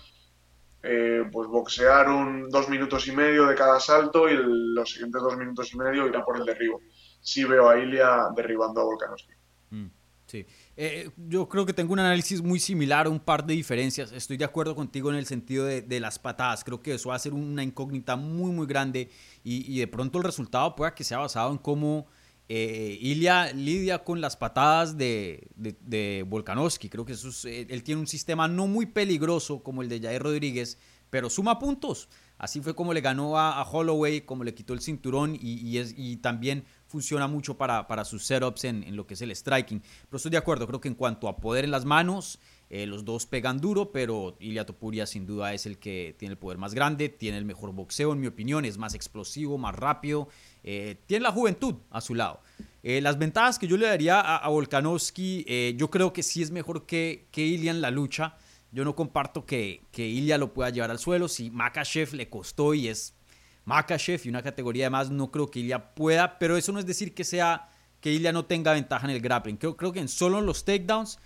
eh, pues boxear un dos minutos y medio de cada salto y los siguientes dos minutos y medio irá por el derribo. Sí veo a Ilia derribando a Volkanovski. Mm, sí, eh, yo creo que tengo un análisis muy similar, un par de diferencias. Estoy de acuerdo contigo en el sentido de, las patadas. Creo que eso va a ser una incógnita muy, muy grande y, de pronto el resultado pueda que sea basado en cómo eh, Ilia lidia con las patadas de, de, Volkanovski. Creo que eso eh, él tiene un sistema no muy peligroso como el de Jair Rodríguez, pero suma puntos. Así fue como le ganó a, Holloway, como le quitó el cinturón y, también funciona mucho para, para sus setups en, lo que es el striking. Pero estoy de acuerdo, creo que en cuanto a poder en las manos, eh, los dos pegan duro, pero Ilia Topuria sin duda es el que tiene el poder más grande, tiene el mejor boxeo en mi opinión, es más explosivo, más rápido, eh, tiene la juventud a su lado. Eh, las ventajas que yo le daría a, Volkanovski, yo creo que sí es mejor que, que Ilia en la lucha. Yo no comparto que, que Ilia lo pueda llevar al suelo. Si Makachev le costó y es Makachev y una categoría de más, no creo que Ilia pueda, pero eso no es decir que sea que Ilia no tenga ventaja en el grappling. Creo, creo que en solo los takedowns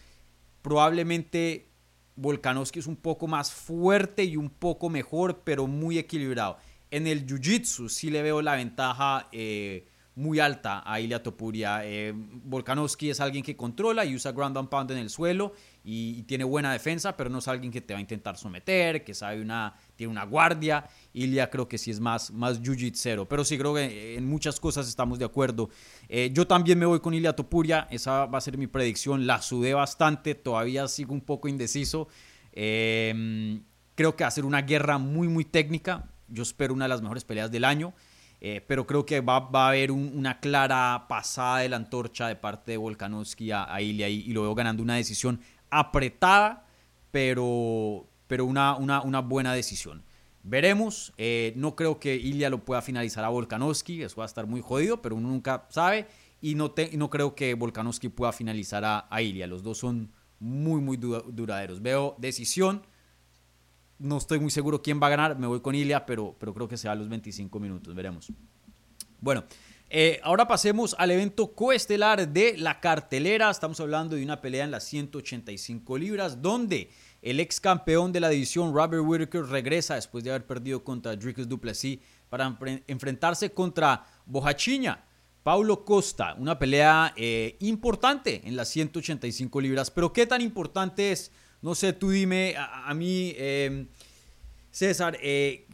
Probablemente Volkanovski es un poco más fuerte y un poco mejor, pero muy equilibrado. En el Jiu-Jitsu sí le veo la ventaja eh, muy alta a Ilia Topuria. Eh, Volkanovski es alguien que controla y usa ground and pound en el suelo y, tiene buena defensa, pero no es alguien que te va a intentar someter, que sabe una, tiene una guardia. Ilia creo que sí es más, más jiu-jitsu, pero sí creo que en muchas cosas estamos de acuerdo. Eh, yo también me voy con Ilia Topuria, esa va a ser mi predicción. La sudé bastante, todavía sigo un poco indeciso. Eh, creo que va a ser una guerra muy, muy técnica. Yo espero una de las mejores peleas del año. Eh, pero creo que va, va a haber una clara pasada de la antorcha de parte de Volkanovski a, a Ilya y, lo veo ganando una decisión apretada, pero, pero una, una, una buena decisión. Veremos, eh, no creo que Ilya lo pueda finalizar a Volkanovski, eso va a estar muy jodido, pero uno nunca sabe. Y no, te, no creo que Volkanovski pueda finalizar a, a los dos son muy, muy duraderos. Veo decisión, no estoy muy seguro quién va a ganar. Me voy con Ilia, pero, pero creo que sea a los 25 minutos. Veremos. Bueno, eh, ahora pasemos al evento coestelar de la cartelera. Estamos hablando de una pelea en las 185 libras, donde el ex campeón de la división, Robert Whittaker, regresa después de haber perdido contra Dricus Duplessis para enfrentarse contra Bojachiña. Paulo Costa, una pelea eh, importante en las 185 libras, pero ¿qué tan importante es? No sé, tú dime a, mí, em, César, eh,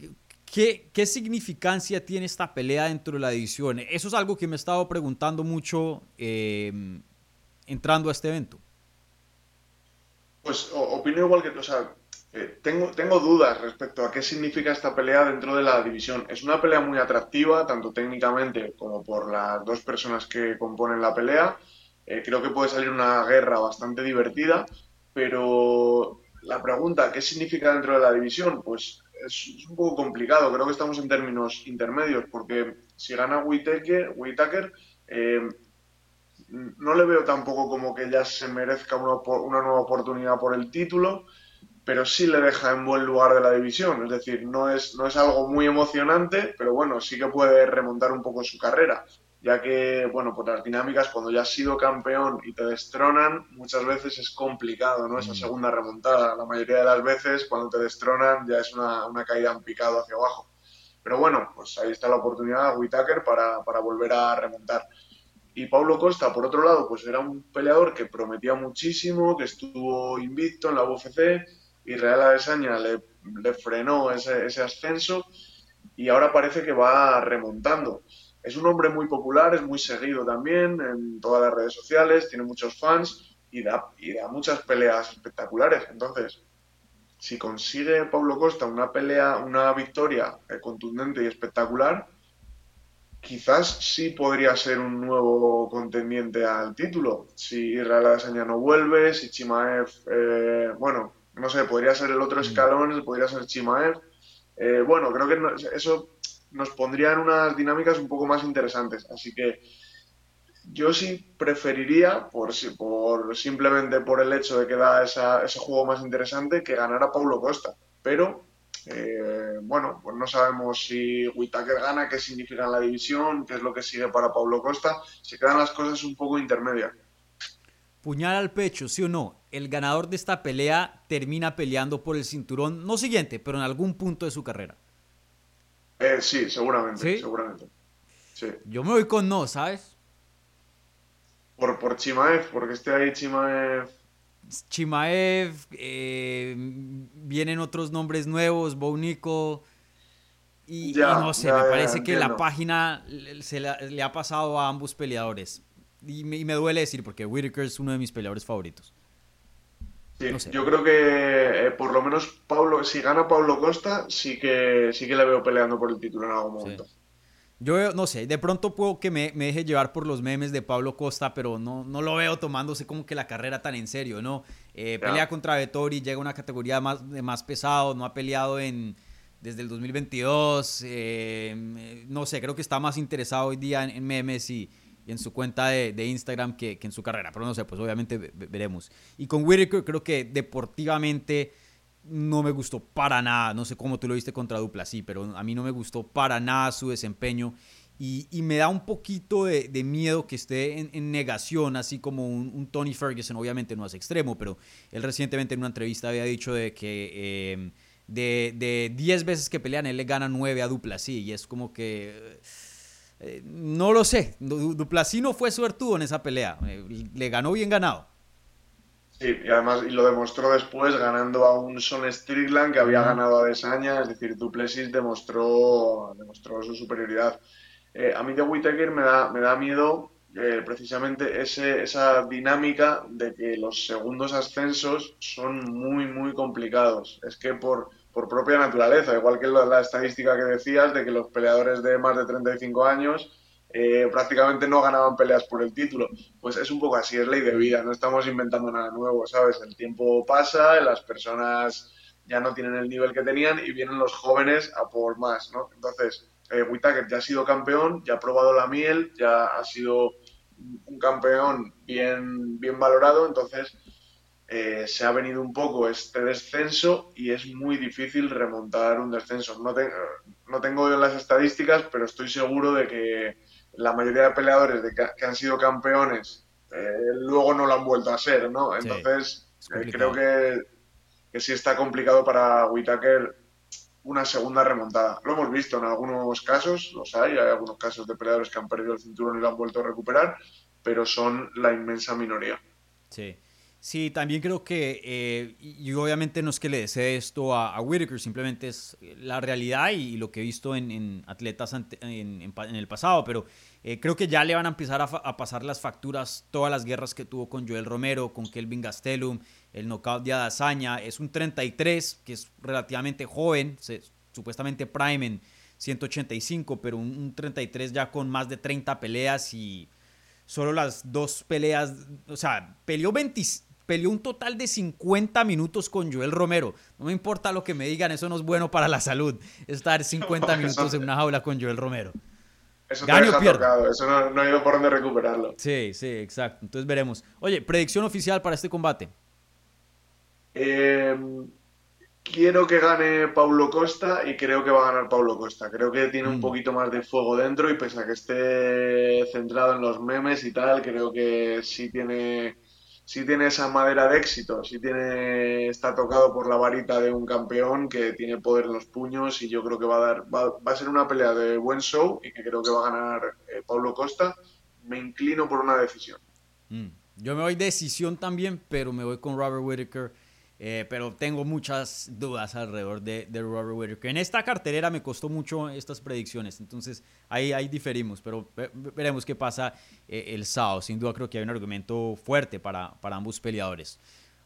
¿qué, ¿qué, significancia tiene esta pelea dentro de la división? Eso es algo que me he estado preguntando mucho em, entrando a este evento. Pues opino igual que tú, o sea, eh, tengo, tengo dudas respecto a qué significa esta pelea dentro de la división. Es una pelea muy atractiva, tanto técnicamente como por las dos personas que componen la pelea. Eh, creo que puede salir una guerra bastante divertida pero la pregunta, ¿qué significa dentro de la división? Pues es, un poco complicado, creo que estamos en términos intermedios, porque si gana Whitaker, Whitaker Eh, no le veo tampoco como que ya se merezca una, nueva oportunidad por el título, pero sí le deja en buen lugar de la división. Es decir, no es algo muy emocionante, pero bueno, sí que puede remontar un poco su carrera, ya que, bueno, por las dinámicas, cuando ya has sido campeón y te destronan, muchas veces es complicado, ¿no? Esa mm. segunda remontada. La mayoría de las veces, cuando te destronan, ya es una, una caída en picado hacia abajo. Pero bueno, pues ahí está la oportunidad de Whitaker para, para volver a remontar. Y Pablo Costa, por otro lado, pues era un peleador que prometía muchísimo, que estuvo invicto en la UFC y Real Adesanya le, le frenó ese, ese, ascenso y ahora parece que va remontando. Es un hombre muy popular, es muy seguido también en todas las redes sociales, tiene muchos fans y da, y da muchas peleas espectaculares. Entonces, si consigue Pablo Costa una pelea, una victoria eh, contundente y espectacular, quizás sí podría ser un nuevo contendiente al título. Si Israel Adesanya no vuelve, si Chimaev, eh, bueno, no sé, podría ser el otro mm. escalón, podría ser Chimaev. Eh, bueno, creo que eso nos pondría en unas dinámicas un poco más interesantes. Así que yo sí preferiría, por, por simplemente por el hecho de que da ese juego más interesante, que ganara Paulo Costa. Pero eh, bueno, pues no sabemos si Whitaker gana, qué significa en la división, qué es lo que sigue para Pablo Costa. Se quedan las cosas un poco intermedias. Puñal al pecho, sí o no. El ganador de esta pelea termina peleando por el cinturón, no siguiente, pero en algún punto de su carrera. Eh, sí, seguramente, seguramente. Yo me voy con no, ¿sabes? Por, por Chimaev, porque esté ahí Chimaev Chimaev, eh, vienen otros nombres nuevos, Bounico. Y, no sé, me parece que la página se le, ha pasado a ambos peleadores. Y me, duele decir, porque Whitaker es uno de mis peleadores favoritos. Yo creo que eh, por lo menos Pablo, si gana Pablo Costa, sí que sí que le veo peleando por el título en algún momento. Yo no sé, de pronto puedo que me, deje llevar por los memes de Pablo Costa, pero no, no lo veo tomándose como que la carrera tan en serio, ¿no? Eh, pelea contra Vettori, llega a una categoría más, de más pesado, no ha peleado en, desde el 2022, eh, no sé, creo que está más interesado hoy día en, memes y, en su cuenta de, Instagram que, en su carrera, pero no sé, pues obviamente veremos. Y con Whitaker creo que deportivamente no me gustó para nada. No sé cómo tú lo viste contra Dupla, sí, pero a mí no me gustó para nada su desempeño. Y, me da un poquito de, miedo que esté en, negación, así como un, Tony Ferguson, obviamente no es extremo, pero él recientemente en una entrevista había dicho de que em, de 10 veces que pelean, él le gana 9 a Duplessis, y es como que... Eh, no lo sé, Duplessis no fue suertudo en esa pelea, eh, le ganó bien ganado. Sí, y además y lo demostró después ganando a un Son Strickland que había ganado a Desaña, es decir, Duplessis demostró, demostró su superioridad. Eh, a mí de Whittaker me da, me da miedo eh, precisamente ese, esa dinámica de que los segundos ascensos son muy, muy complicados. Es que por, por propia naturaleza, igual que la, estadística que decías de que los peleadores de más de 35 años eh, prácticamente no ganaban peleas por el título. Pues es un poco así, es ley de vida, no estamos inventando nada nuevo, ¿sabes? El tiempo pasa, las personas ya no tienen el nivel que tenían y vienen los jóvenes a por más, ¿no? Entonces, eh, Whitaker ya ha sido campeón, ya ha probado la miel, ya ha sido un campeón bien, bien valorado, entonces eh, se ha venido un poco este descenso y es muy difícil remontar un descenso. No, no tengo las estadísticas, pero estoy seguro de que la mayoría de peleadores de que, han sido campeones eh, luego no lo han vuelto a ser, ¿no? Entonces, eh, creo que, que, sí está complicado para Whitaker una segunda remontada. Lo hemos visto en algunos casos, los hay, hay algunos casos de peleadores que han perdido el cinturón y lo han vuelto a recuperar, pero son la inmensa minoría. Sí. Sí, también creo que, eh, y obviamente no es que le desee esto a, a Whitaker, simplemente es la realidad y, lo que he visto en, atletas en, el pasado, pero eh, creo que ya le van a empezar a, pasar las facturas todas las guerras que tuvo con Joel Romero, con Kelvin Gastelum, el knockout de Adazaña, es un 33, que es relativamente joven, supuestamente prime en 185, pero un, un 33 ya con más de 30 peleas y solo las dos peleas, o sea, peleó 20 peleó un total de 50 minutos con Joel Romero. No me importa lo que me digan, eso no es bueno para la salud, estar 50 minutos en una jaula con Joel Romero. Eso Gane o tocado, eso no, no hay por dónde recuperarlo. Sí, sí, exacto. Entonces veremos. Oye, predicción oficial para este combate. Eh, quiero que gane Paulo Costa y creo que va a ganar Paulo Costa. Creo que tiene un Mm. poquito más de fuego dentro y pese a que esté centrado en los memes y tal, creo que sí tiene, sí tiene esa madera de éxito, sí tiene, está tocado por la varita de un campeón que tiene poder en los puños y yo creo que va a dar, va, a ser una pelea de buen show y que creo que va a ganar eh, Paulo Costa. Me inclino por una decisión. Mm. Yo me voy decisión también, pero me voy con Robert Whittaker. Eh, pero tengo muchas dudas alrededor de, de Robert Whittaker. En esta cartelera me costó mucho estas predicciones, entonces ahí, diferimos, pero ve- veremos qué pasa eh, el sábado. Sin duda creo que hay un argumento fuerte para, para ambos peleadores.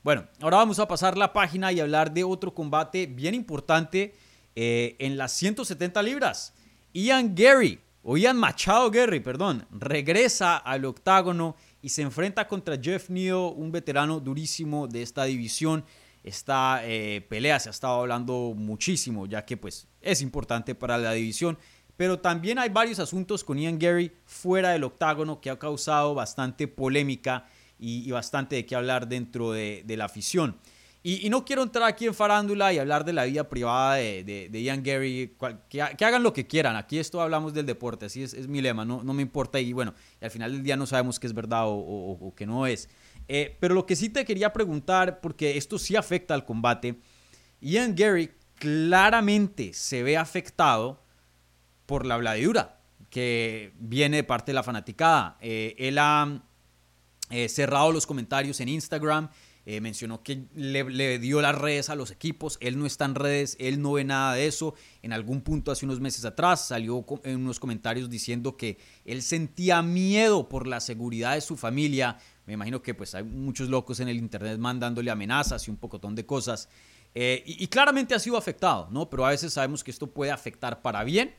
Bueno, ahora vamos a pasar la página y hablar de otro combate bien importante eh, en las 170 libras. Ian Gary, o Ian Machado Gary, perdón, regresa al octágono y se enfrenta contra Jeff Neal, un veterano durísimo de esta división. Esta eh, pelea se ha estado hablando muchísimo, ya que pues es importante para la división. Pero también hay varios asuntos con Ian Gary fuera del octágono que ha causado bastante polémica y, y bastante de qué hablar dentro de, de la afición. Y, y no quiero entrar aquí en farándula y hablar de la vida privada de, de- de Ian Gary, cual- que, que hagan lo que quieran. Aquí esto hablamos del deporte, así es, es mi lema, no, no me importa. Y bueno, y al final del día no sabemos qué es verdad o, o- o qué no es. Eh, pero lo que sí te quería preguntar, porque esto sí afecta al combate, Ian Gary claramente se ve afectado por la bladidura que viene de parte de la fanaticada. Eh, él ha eh, cerrado los comentarios en Instagram. mencionó que le, le dio las redes a los equipos. Él no está en redes, él no ve nada de eso. En algún punto, hace unos meses atrás, salió en unos comentarios diciendo que él sentía miedo por la seguridad de su familia. Me imagino que pues hay muchos locos en el internet mandándole amenazas y un pocotón de cosas. Eh, y, claramente ha sido afectado, ¿no? Pero a veces sabemos que esto puede afectar para bien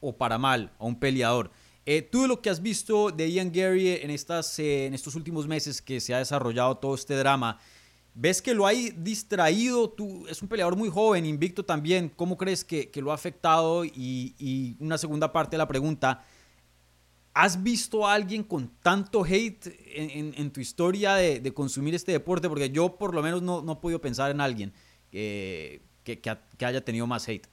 o para mal a un peleador. Eh, tú de lo que has visto de Ian Gary en, estas, eh, en estos últimos meses que se ha desarrollado todo este drama, ¿ves que lo ha distraído? Tú, es un peleador muy joven, invicto también. ¿Cómo crees que, que lo ha afectado? Y, y una segunda parte de la pregunta, ¿has visto a alguien con tanto hate en, en- en tu historia de, de consumir este deporte? Porque yo por lo menos no, no he podido pensar en alguien que, que- que ha- que haya tenido más hate.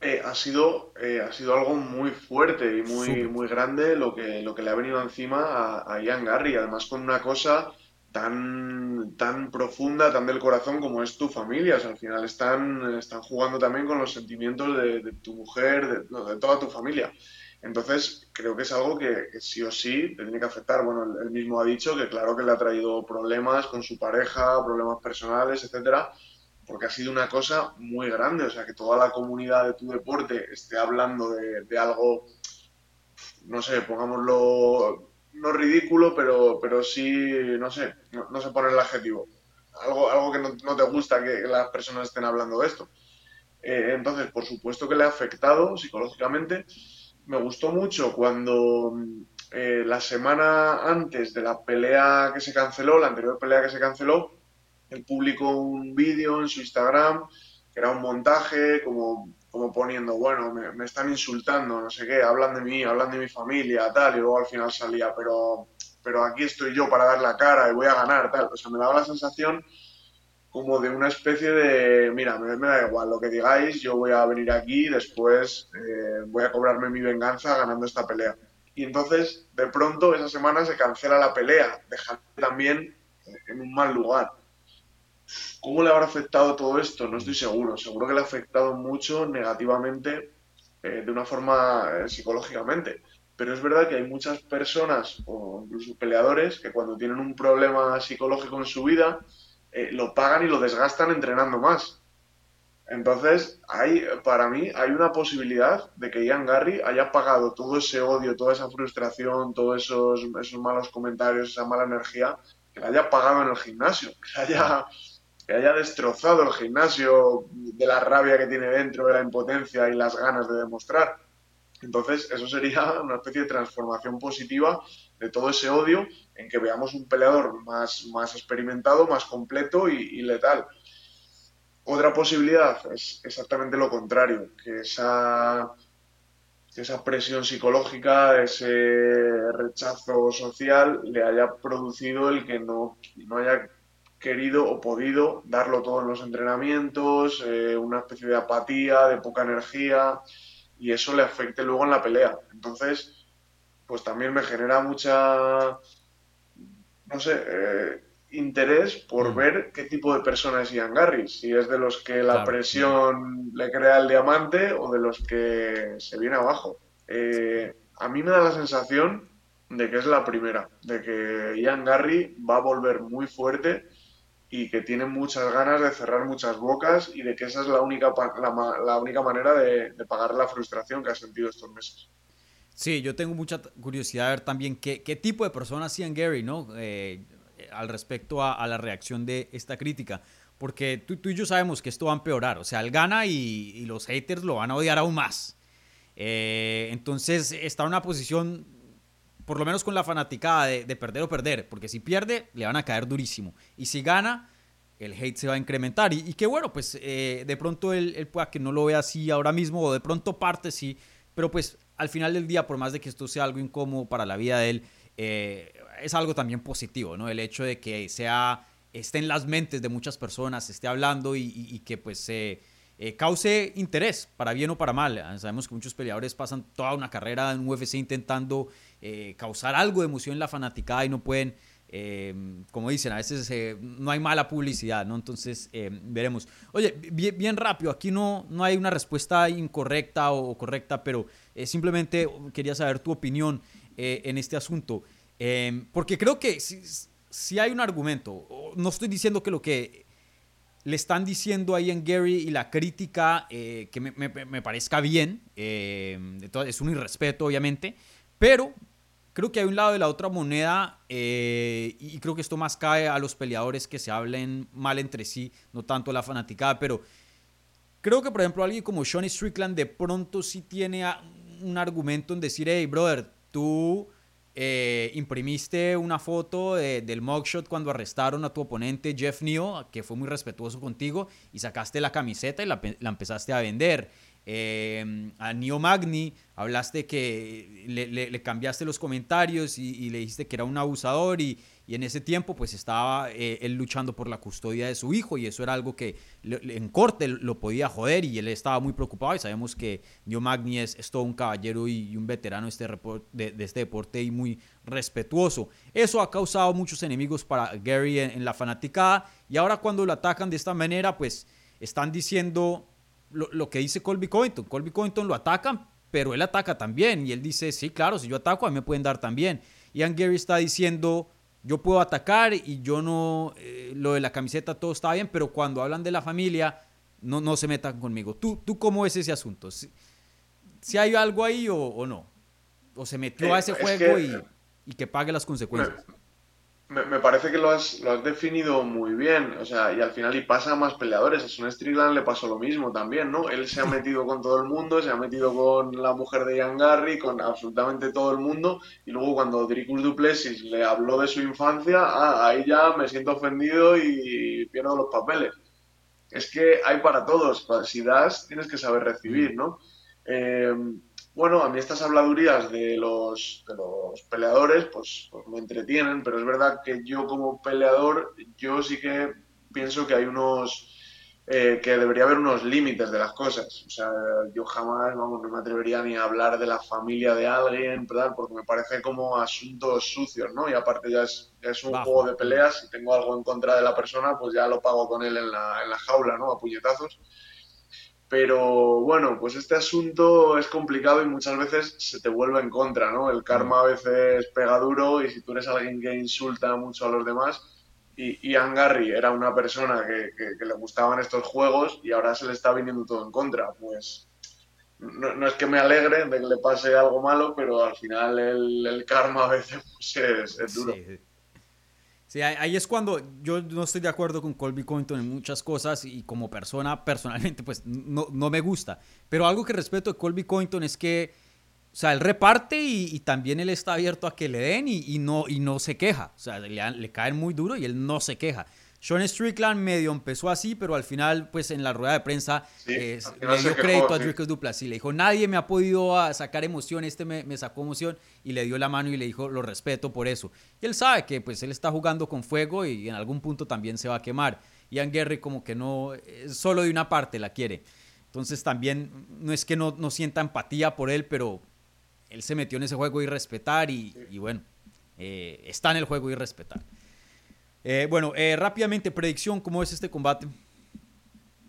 Eh, ha sido, eh, ha sido algo muy fuerte y muy, muy grande lo que, lo que le ha venido encima a, a Ian Garry, además con una cosa tan, tan profunda, tan del corazón como es tu familia. O sea, al final están, están jugando también con los sentimientos de, de tu mujer, de, no, de toda tu familia. Entonces, creo que es algo que, sí o sí te tiene que afectar. Bueno, él, mismo ha dicho que claro que le ha traído problemas con su pareja, problemas personales, etcétera, porque ha sido una cosa muy grande. O sea, que toda la comunidad de tu deporte esté hablando de, algo, no sé, pongámoslo, no ridículo, pero, pero sí, no sé, no, no sé poner el adjetivo. Algo, algo que no, no te gusta que las personas estén hablando de esto. Eh, entonces, por supuesto que le ha afectado psicológicamente. Me gustó mucho cuando eh, la semana antes de la pelea que se canceló, la anterior pelea que se canceló, él publicó un vídeo en su Instagram que era un montaje como, como poniendo, bueno, me, están insultando, no sé qué, hablan de mí, hablan de mi familia, tal, y luego al final salía, pero, pero aquí estoy yo para dar la cara y voy a ganar, tal. O sea, me daba la sensación como de una especie de, mira, me, da igual lo que digáis, yo voy a venir aquí y después eh, voy a cobrarme mi venganza ganando esta pelea. Y entonces, de pronto, esa semana se cancela la pelea, dejando también en un mal lugar. ¿Cómo le habrá afectado todo esto? No estoy seguro. Seguro que le ha afectado mucho negativamente eh, de una forma eh, psicológicamente. Pero es verdad que hay muchas personas o incluso peleadores que cuando tienen un problema psicológico en su vida eh, lo pagan y lo desgastan entrenando más. Entonces, hay, para mí hay una posibilidad de que Ian Garry haya pagado todo ese odio, toda esa frustración, todos esos, esos malos comentarios, esa mala energía, que la haya pagado en el gimnasio, que haya, que haya destrozado el gimnasio de la rabia que tiene dentro, de la impotencia y las ganas de demostrar. Entonces, eso sería una especie de transformación positiva de todo ese odio en que veamos un peleador más, más experimentado, más completo y, letal. Otra posibilidad es exactamente lo contrario, que esa, esa presión psicológica, ese rechazo social le haya producido el que no, no haya querido o podido darlo todo en los entrenamientos, eh, una especie de apatía, de poca energía, y eso le afecte luego en la pelea. Entonces, pues también me genera mucha, no sé, eh, interés por mm. ver qué tipo de persona es Ian Garry, si es de los que la presión le crea el diamante o de los que se viene abajo. Eh, a mí me da la sensación de que es la primera, de que Ian Garry va a volver muy fuerte y que tiene muchas ganas de cerrar muchas bocas y de que esa es la única, la, única manera de, pagar la frustración que ha sentido estos meses. Sí, yo tengo mucha curiosidad de ver también qué, qué tipo de persona es Ian Gary, ¿no? Eh, al respecto a, la reacción de esta crítica. Porque tú, tú, y yo sabemos que esto va a empeorar. O sea, él gana y, los haters lo van a odiar aún más. Eh, entonces está en una posición por lo menos con la fanaticada de, perder o perder, porque si pierde, le van a caer durísimo. Y si gana, el hate se va a incrementar. Y, qué bueno, pues eh, de pronto él, pueda que no lo vea así ahora mismo, o de pronto parte sí, pero pues al final del día, por más de que esto sea algo incómodo para la vida de él, eh, es algo también positivo, ¿no? El hecho de que sea, esté en las mentes de muchas personas, esté hablando y, que pues. Eh, cause interés, para bien o para mal. Sabemos que muchos peleadores pasan toda una carrera en UFC intentando eh, causar algo de emoción en la fanaticada y no pueden, eh, como dicen, a veces eh, no hay mala publicidad, ¿no? Entonces, veremos. Oye, bien, rápido, aquí no, no hay una respuesta incorrecta o, correcta, pero simplemente quería saber tu opinión en este asunto, porque creo que si, hay un argumento, no estoy diciendo que lo que le están diciendo ahí en Gary y la crítica que me, parezca bien, es un irrespeto obviamente, pero creo que hay un lado de la otra moneda eh, y creo que esto más cae a los peleadores que se hablen mal entre sí, no tanto a la fanaticada, pero creo que por ejemplo alguien como Johnny Strickland de pronto sí tiene un argumento en decir, hey brother, tú eh, imprimiste una foto del mugshot cuando arrestaron a tu oponente Jeff Neal, que fue muy respetuoso contigo, y sacaste la camiseta y la empezaste a vender. Eh, a Neo Magni hablaste que le, cambiaste los comentarios y, le dijiste que era un abusador y, en ese tiempo pues estaba eh, él luchando por la custodia de su hijo y eso era algo que en corte lo podía joder y él estaba muy preocupado y sabemos que Neo Magni es, todo un caballero y, un veterano este de, este deporte y muy respetuoso. Eso ha causado muchos enemigos para Gary en la fanaticada y ahora cuando lo atacan de esta manera pues están diciendo lo, que dice Colby Covington. Colby Covington lo atacan, pero él ataca también. Y él dice, sí, claro, si yo ataco, a mí me pueden dar también. Ian Gary está diciendo, yo puedo atacar y yo no, eh, lo de la camiseta todo está bien, pero cuando hablan de la familia, no, no se metan conmigo. ¿Tú, tú cómo es ese asunto? ¿Si, hay algo ahí o, no? ¿O se metió a ese eh, juego y, y, que pague las consecuencias? Me, parece que lo has, lo has, definido muy bien, o sea, y al final y pasa a más peleadores, a Son Strickland le pasó lo mismo también, ¿no? Él se ha metido con todo el mundo, se ha metido con la mujer de Ian Garry, con absolutamente todo el mundo, y luego cuando Dricus Duplessis le habló de su infancia, ah, ahí ya me siento ofendido y pierdo los papeles. Es que hay para todos, si das, tienes que saber recibir, ¿no? Eh, bueno, a mí estas habladurías de los, de los peleadores pues, pues, me entretienen, pero es verdad que yo como peleador, yo sí que pienso que hay unos... Eh, que debería haber unos límites de las cosas. O sea, yo jamás, vamos, no me atrevería ni a hablar de la familia de alguien, ¿verdad? porque me parece como asuntos sucios, ¿no? Y aparte ya es, es un juego de peleas, si tengo algo en contra de la persona, pues ya lo pago con él en la, en la jaula, ¿no? A puñetazos. Pero bueno, pues este asunto es complicado y muchas veces se te vuelve en contra, ¿no? El karma a veces pega duro y si tú eres alguien que insulta mucho a los demás, y Ian Garry era una persona que, le gustaban estos juegos y ahora se le está viniendo todo en contra, pues no, es que me alegre de que le pase algo malo, pero al final el, karma a veces pues, es, duro. Sí, ahí es cuando yo no estoy de acuerdo con Colby Covington en muchas cosas y como persona, personalmente, pues no, no me gusta. Pero algo que respeto de Colby Covington es que, o sea, él reparte y, también él está abierto a que le den y, no, y no se queja. O sea, le, le, caen muy duro y él no se queja. Sean Strickland medio empezó así, pero al final, pues en la rueda de prensa, Sí, eh, le dio quejó, crédito a sí. Dricus Duplessis. Le dijo, nadie me ha podido ah, sacar emoción, este me, me sacó emoción, y le dio la mano y le dijo, lo respeto por eso. Y él sabe que pues él está jugando con fuego y en algún punto también se va a quemar. Ian Gary como que no, eh, solo de una parte la quiere. Entonces también, no es que no, no sienta empatía por él, pero él se metió en ese juego y respetar y, y bueno, eh, está en el juego y respetar. Eh, bueno, eh, rápidamente, predicción, ¿cómo es este combate?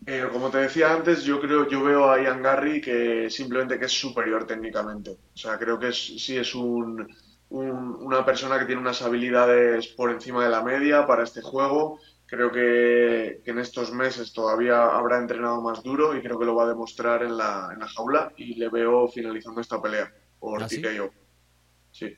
Eh, como te decía antes, yo creo, yo veo a Ian Garry que simplemente que es superior técnicamente. O sea, creo que es- sí es un, un- una persona que tiene unas habilidades por encima de la media para este juego. Creo que, que en estos meses todavía habrá entrenado más duro y creo que lo va a demostrar en la, en la jaula y le veo finalizando esta pelea por ¿Ah, sí? TKO. Sí.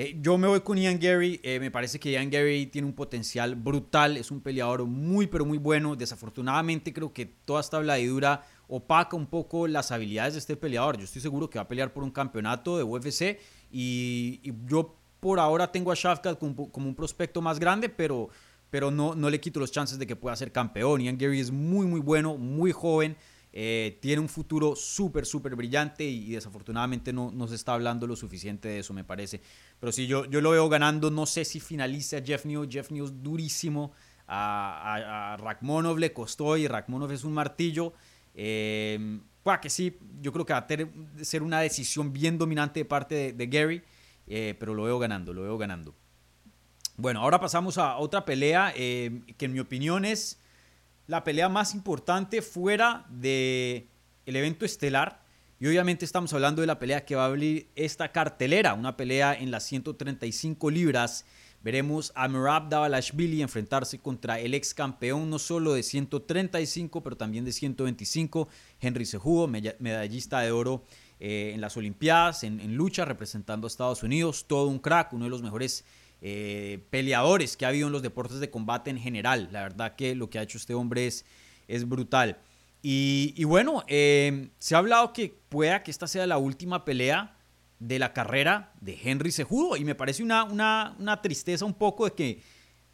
Eh, yo me voy con Ian Gary. eh, me parece que Ian Gary tiene un potencial brutal. Es un peleador muy, pero muy bueno. Desafortunadamente, creo que toda esta habladidura opaca un poco las habilidades de este peleador. Yo estoy seguro que va a pelear por un campeonato de UFC. Y, y yo por ahora tengo a Shafkat como, como un prospecto más grande, pero, pero no, no le quito los chances de que pueda ser campeón. Ian Gary es muy, muy bueno, muy joven. Eh, tiene un futuro súper, súper brillante y, desafortunadamente no, no se está hablando lo suficiente de eso, me parece. Pero sí, yo, yo lo veo ganando. No sé si finalice a Jeff New. Jeff New es durísimo. A, a, le costó y Rakhmonov es un martillo. Eh, que sí, yo creo que va a ser una decisión bien dominante de parte de, de Gary. eh, pero lo veo ganando, lo veo ganando. Bueno, ahora pasamos a otra pelea eh, que en mi opinión es la pelea más importante fuera de el evento estelar. Y obviamente estamos hablando de la pelea que va a abrir esta cartelera, una pelea en las 135 libras. Veremos a Merab Davalashvili enfrentarse contra el ex campeón no solo de 135, pero también de 125, Henry mella- medallista de oro eh, en las Olimpiadas, en lucha, representando a Estados Unidos, todo un crack, uno de los mejores eh, peleadores que ha habido en los deportes de combate en general. La verdad que lo que ha hecho este hombre es, es brutal. Y, bueno, eh, se ha hablado que pueda que esta sea la última pelea de la carrera de Henry Cejudo y me parece una, una, una tristeza un poco de que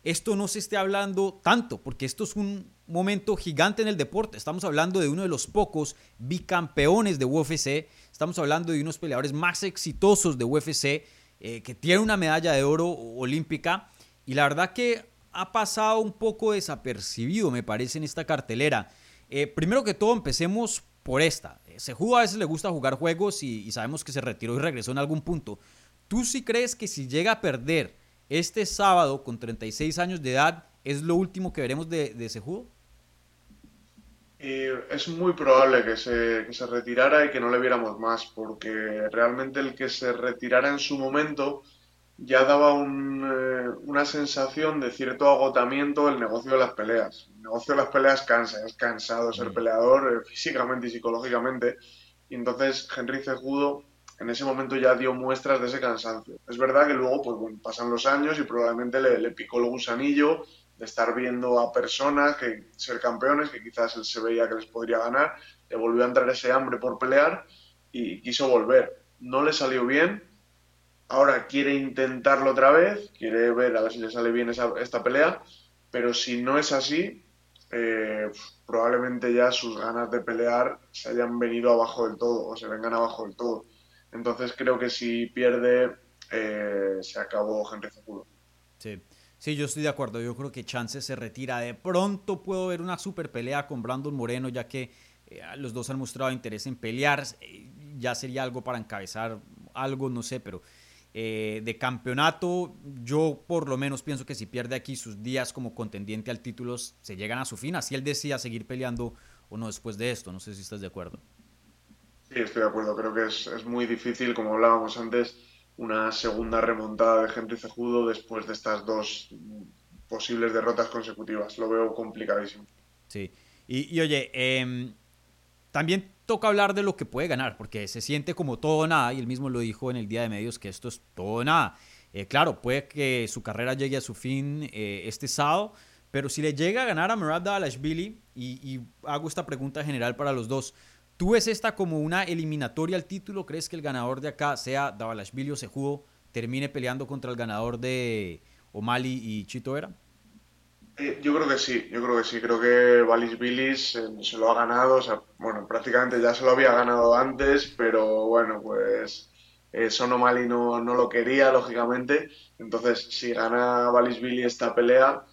esto no se esté hablando tanto, porque esto es un momento gigante en el deporte. Estamos hablando de uno de los pocos bicampeones de UFC, estamos hablando de unos peleadores más exitosos de UFC, eh, que tiene una medalla de oro olímpica, y la verdad que ha pasado un poco desapercibido, me parece, en esta cartelera. Eh, primero que todo, empecemos por esta. Eh, Cejudo a veces le gusta jugar juegos y, sabemos que se retiró y regresó en algún punto. ¿Tú sí crees que si llega a perder este sábado con 36 años de edad es lo último que veremos de, de? Y es muy probable que se, que se retirara y que no le viéramos más, porque realmente el que se retirara en su momento ya daba un, eh, una sensación de cierto agotamiento del negocio de las peleas. El negocio de las peleas cansa, es cansado ser Mm. peleador eh, físicamente y psicológicamente. Y entonces Henry Cejudo en ese momento ya dio muestras de ese cansancio. Es verdad que luego pues, bueno, pasan los años y probablemente le, le picó el gusanillo de estar viendo a personas que ser campeones, que quizás él se veía que les podría ganar, le volvió a entrar ese hambre por pelear y quiso volver. No le salió bien, ahora quiere intentarlo otra vez, quiere ver a ver si le sale bien esa- esta pelea, pero si no es así, eh, probablemente ya sus ganas de pelear se hayan venido abajo del todo o se vengan abajo del todo. Entonces creo que si pierde, eh, se acabó Henry Cejudo. Sí. Sí, yo estoy de acuerdo. Yo creo que Chance se retira. De pronto puedo ver una super pelea con Brandon Moreno, ya que eh, los dos han mostrado interés en pelear. Eh, ya sería algo para encabezar algo, no sé, pero eh, de campeonato, yo por lo menos pienso que si pierde aquí sus días como contendiente al título se llegan a su fin. Así él decía seguir peleando o no después de esto. No sé si estás de acuerdo. Sí, estoy de acuerdo. Creo que es, es muy difícil, como hablábamos antes, una segunda remontada de Henry Cejudo después de estas dos posibles derrotas consecutivas. Lo veo complicadísimo. Sí. Y, y oye, em, también toca hablar de lo que puede ganar, porque se siente como todo o nada, y él mismo lo dijo en el día de medios que esto es todo o nada. Eh, claro, puede que su carrera llegue a su fin eh, este sábado, pero si le llega a ganar a Merab Dalashvili, y, y hago esta pregunta general para los dos, ¿tú ves esta como una eliminatoria al título? ¿Crees que el ganador de acá, sea Davalashvili o Sejudo, termine peleando contra el ganador de O'Malley y Chito Vera? Eh, yo creo que sí, yo creo que sí. Creo que Valis Billis eh, se lo ha ganado. O sea, bueno, prácticamente ya se lo había ganado antes, pero bueno, pues eh, Sonomali no, no lo quería, lógicamente. Entonces, si gana Valis Billy esta pelea,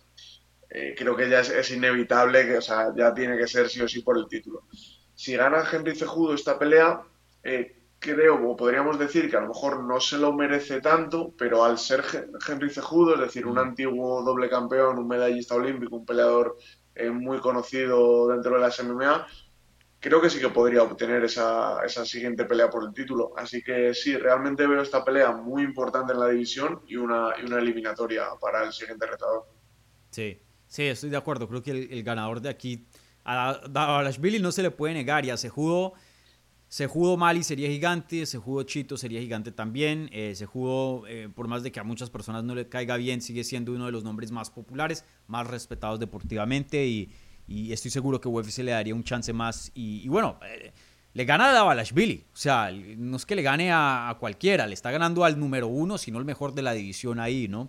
eh, creo que ya es, inevitable, que, o sea, ya tiene que ser sí o sí por el título. Si gana Henry Cejudo esta pelea, creo, o podríamos decir que a lo mejor no se lo merece tanto, pero al ser Henry Cejudo, es decir, un mm. antiguo doble campeón, un medallista olímpico, un peleador eh, muy conocido dentro de las MMA, creo que sí que podría obtener esa, esa siguiente pelea por el título. Así que sí, realmente veo esta pelea muy importante en la división y una, y una eliminatoria para el siguiente retador. Sí, sí, estoy de acuerdo. Creo que el, ganador de aquí, a, Billy no se le puede negar y a Cejudo Sejudo Mali sería gigante, Sejudo Chito sería gigante también. Eh, Sejudo, eh, por más de que a muchas personas no le caiga bien, sigue siendo uno de los nombres más populares, más respetados deportivamente y, estoy seguro que UFC le daría un chance más. Y, bueno, eh, le gana a Davalashvili, o sea, no es que le gane a, cualquiera, le está ganando al número uno, sino el mejor de la división ahí, ¿no?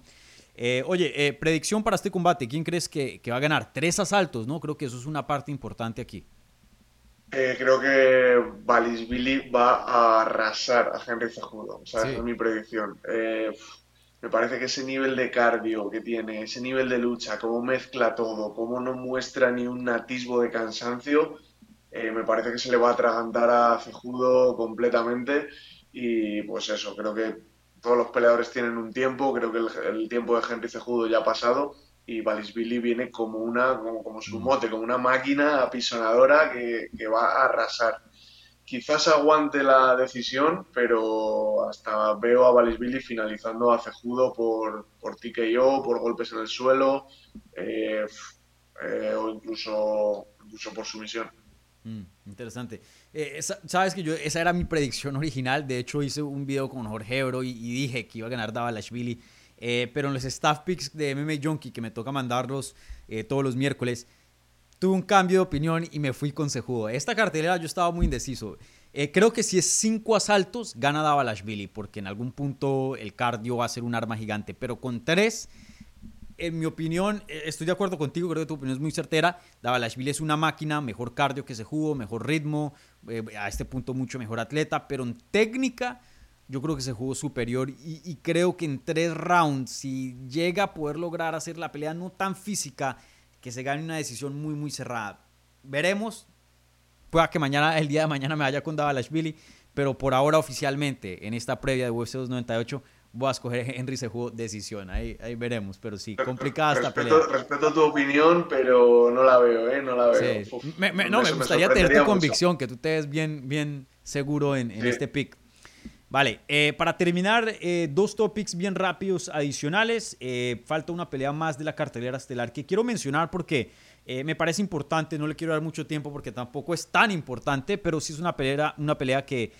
Eh, oye, predicción para este combate, ¿quién crees que, que va a ganar? Tres asaltos, ¿no? Creo que eso es una parte importante aquí. Eh, creo que Billy va a arrasar a Henry Cejudo. O sea, esa es mi predicción. Eh, me parece que ese nivel de cardio que tiene, ese nivel de lucha, cómo mezcla todo, cómo no muestra ni un atisbo de cansancio, eh, me parece que se le va a atragantar a Cejudo completamente. Y pues eso, creo que todos los peleadores tienen un tiempo, creo que el, el tiempo de Henry Cejudo ya ha pasado y Billy viene como una, como, como su mm. mote, como una máquina apisonadora que, que, va a arrasar. Quizás aguante la decisión, pero hasta veo a Billy finalizando a Cejudo por, por TKO, por golpes en el suelo, eh, eh, o incluso, incluso por sumisión. Mm, interesante. Eh, Sabes que yo, esa era mi predicción original. De hecho, hice un video con Jorge Ebro y, dije que iba a ganar Davalashvili eh, pero en los staff picks de MMA Junkie, que me toca mandarlos eh, todos los miércoles, tuve un cambio de opinión y me fui con Sejudo. Esta cartelera yo estaba muy indeciso. Eh, creo que si es cinco asaltos, gana Davalashvili, porque en algún punto el cardio va a ser un arma gigante. Pero con tres, en mi opinión, estoy de acuerdo contigo, creo que tu opinión es muy certera. Davalashvili es una máquina, mejor cardio que Sejudo, mejor ritmo, a este punto mucho mejor atleta, pero en técnica yo creo que se jugó superior y, creo que en tres rounds, si llega a poder lograr hacer la pelea no tan física, que se gane una decisión muy, muy cerrada. Veremos. Pueda que mañana, el día de mañana me vaya con Davalashvili, pero por ahora oficialmente, en esta previa de UFC 298, voy a escoger Henry se jugó decisión. Ahí, ahí veremos, pero sí, complicada esta pelea. Respeto tu opinión, pero no la veo, ¿eh? No la veo. no, me gustaría tener tu convicción, que tú te ves bien, bien seguro en, en este pick. Vale, eh, para terminar, eh, dos topics bien rápidos adicionales. Eh, falta una pelea más de la cartelera estelar que quiero mencionar porque me parece importante. No le quiero dar mucho tiempo porque tampoco es tan importante, pero sí es una pelea, una pelea que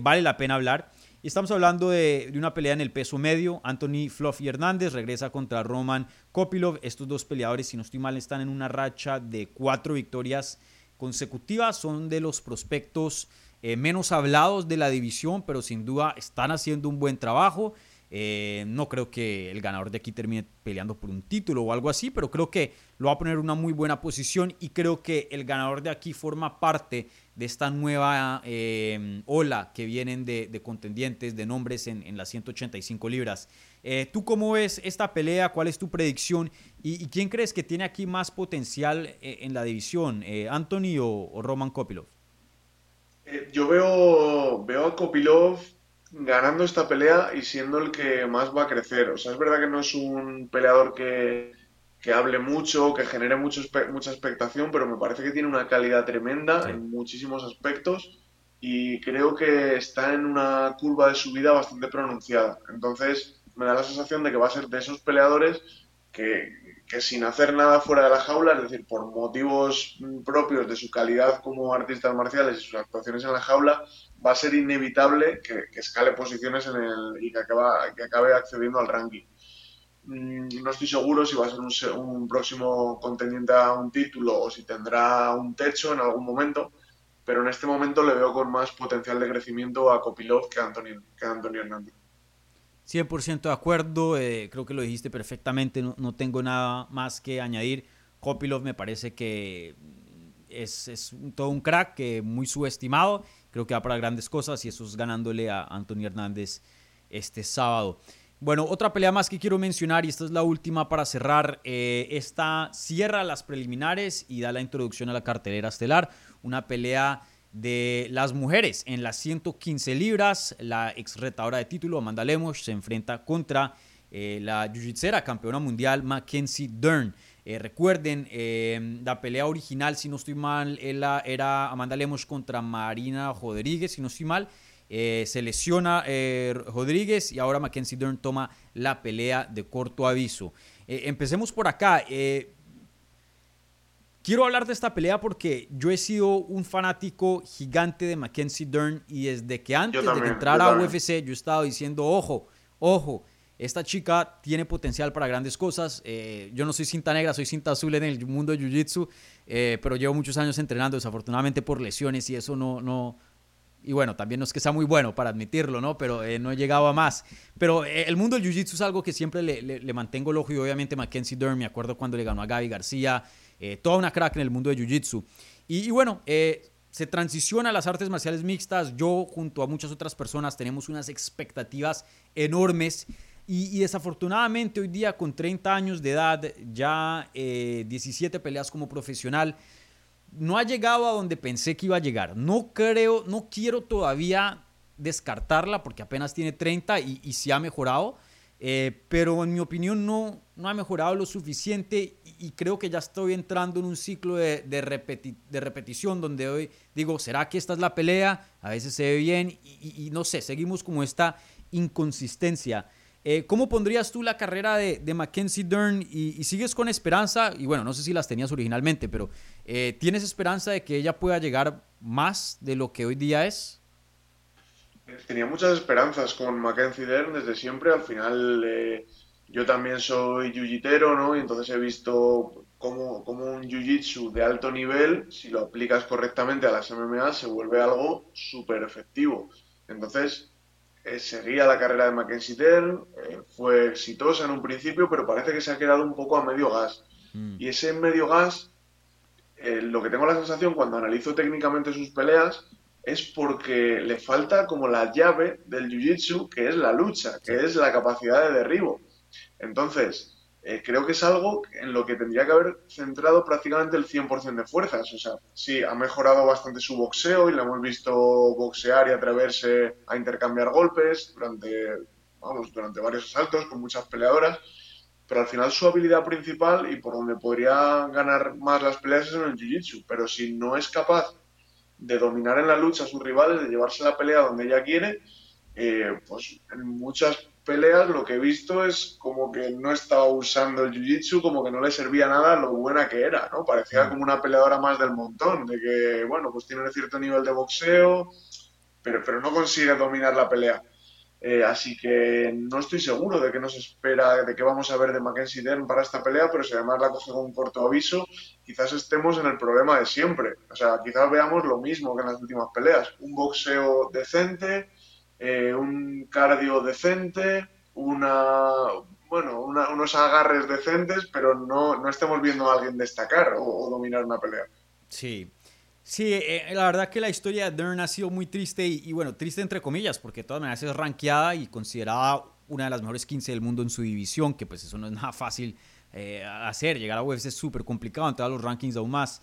vale la pena hablar. Y estamos hablando de, de, una pelea en el peso medio. Anthony Fluffy Hernández regresa contra Roman Kopilov. Estos dos peleadores, si no estoy mal, están en una racha de cuatro victorias consecutivas. Son de los prospectos eh, menos hablados de la división, pero sin duda están haciendo un buen trabajo. Eh, no creo que el ganador de aquí termine peleando por un título o algo así, pero creo que lo va a poner en una muy buena posición y creo que el ganador de aquí forma parte de esta nueva eh, ola que vienen de, contendientes, de nombres en, las 185 libras. ¿Tú cómo ves esta pelea? ¿Cuál es tu predicción? ¿Y, quién crees que tiene aquí más potencial en la división? ¿Anthony o, Roman Kopilov? Eh, yo veo, veo a Kopilov ganando esta pelea y siendo el que más va a crecer. O sea, es verdad que no es un peleador que, hable mucho, que genere mucho, mucha expectación, pero me parece que tiene una calidad tremenda en muchísimos aspectos y creo que está en una curva de subida bastante pronunciada. Entonces, me da la sensación de que va a ser de esos peleadores que, que sin hacer nada fuera de la jaula, es decir, por motivos propios de su calidad como artistas marciales y sus actuaciones en la jaula, va a ser inevitable que, escale posiciones en el, y que, que acabe accediendo al ranking. Mm, no estoy seguro si va a ser un, próximo contendiente a un título o si tendrá un techo en algún momento, pero en este momento le veo con más potencial de crecimiento a Kopilov que a Antonio, que a Antonio Hernández. 100% de acuerdo, eh, creo que lo dijiste perfectamente, no, tengo nada más que añadir. Kopilov me parece que es, es, todo un crack, que muy subestimado, creo que va para grandes cosas y eso es ganándole a Antonio Hernández este sábado. Bueno, otra pelea más que quiero mencionar y esta es la última para cerrar. Eh, esta cierra las preliminares y da la introducción a la cartelera estelar. Una pelea de las mujeres en las 115 libras. La ex retadora de título, Amanda Lemos, se enfrenta contra eh, la jiu campeona mundial Mackenzie Dern. Eh, recuerden, la pelea original, si no estoy mal, era Amanda Lemos contra Marina Rodríguez, si no estoy mal. Eh, se lesiona eh, Rodríguez y ahora Mackenzie Dern toma la pelea de corto aviso. Eh, empecemos por acá. quiero hablar de esta pelea porque yo he sido un fanático gigante de Mackenzie Dern y desde que antes de entrar a UFC yo he estado diciendo, ojo, ojo, esta chica tiene potencial para grandes cosas. yo no soy cinta negra, soy cinta azul en el mundo de Jiu-Jitsu, pero llevo muchos años entrenando, desafortunadamente por lesiones y eso no, no, y bueno, también no es que sea muy bueno para admitirlo, ¿no? Pero eh, no he llegado a más. Pero eh, el mundo del jiu-jitsu es algo que siempre le, mantengo el ojo y obviamente Mackenzie Dern, me acuerdo cuando le ganó a Gaby García, eh, toda una crack en el mundo del jiu-jitsu. Y, bueno, se transiciona a las artes marciales mixtas. Yo junto a muchas otras personas tenemos unas expectativas enormes. Y, y desafortunadamente hoy día con 30 años de edad, ya 17 peleas como profesional, no ha llegado a donde pensé que iba a llegar. No creo, no quiero todavía descartarla porque apenas tiene 30 y, y sí ha mejorado. Eh, pero en mi opinión no, no ha mejorado lo suficiente y, creo que ya estoy entrando en un ciclo de, de, repetición donde hoy digo, ¿será que esta es la pelea? A veces se ve bien y no sé, seguimos como esta inconsistencia. Eh, ¿Cómo pondrías tú la carrera de, Mackenzie Dern y, sigues con esperanza? Y bueno, no sé si las tenías originalmente, pero eh, ¿tienes esperanza de que ella pueda llegar más de lo que hoy día es? Tenía muchas esperanzas con Mackenzie Dern desde siempre. Al final, eh, yo también soy jiu ¿no? Y entonces he visto cómo, cómo un jiu-jitsu de alto nivel, si lo aplicas correctamente a las MMA, se vuelve algo súper efectivo. Entonces, eh, seguía la carrera de Mackenzie eh, fue exitosa en un principio, pero parece que se ha quedado un poco a medio gas. Mm. Y ese medio gas, eh, lo que tengo la sensación cuando analizo técnicamente sus peleas, es porque le falta como la llave del jiu-jitsu, que es la lucha, que es la capacidad de derribo. Entonces, eh, creo que es algo en lo que tendría que haber centrado prácticamente el 100% de fuerzas. O sea, sí, ha mejorado bastante su boxeo y le hemos visto boxear y atreverse a intercambiar golpes durante, vamos, durante varios asaltos con muchas peleadoras. Pero al final su habilidad principal y por donde podría ganar más las peleas es en el jiu-jitsu. Pero si no es capaz de dominar en la lucha a sus rivales, de llevarse la pelea donde ella quiere, eh, pues en muchas peleas lo que he visto es como que no estaba usando el jiu-jitsu, como que no le servía nada lo buena que era, ¿no? Parecía mm. como una peleadora más del montón, de que, bueno, pues tiene un cierto nivel de boxeo, pero, pero no consigue dominar la pelea. Eh, así que no estoy seguro de qué nos espera, de qué vamos a ver de Mackenzie Dern para esta pelea, pero si además la coge con un corto aviso, quizás estemos en el problema de siempre. O sea, quizás veamos lo mismo que en las últimas peleas. Un boxeo decente, eh, un cardio decente, una, bueno, unos agarres decentes, pero no, no estemos viendo a alguien destacar o, dominar una pelea. Sí, Sí, eh, la verdad que la historia de Dern ha sido muy triste y, bueno, triste entre comillas, porque de todas maneras es rankeada y considerada una de las mejores 15 del mundo en su división, que pues eso no es nada fácil eh, hacer, llegar a UFC es súper complicado, entrar a los rankings aún más.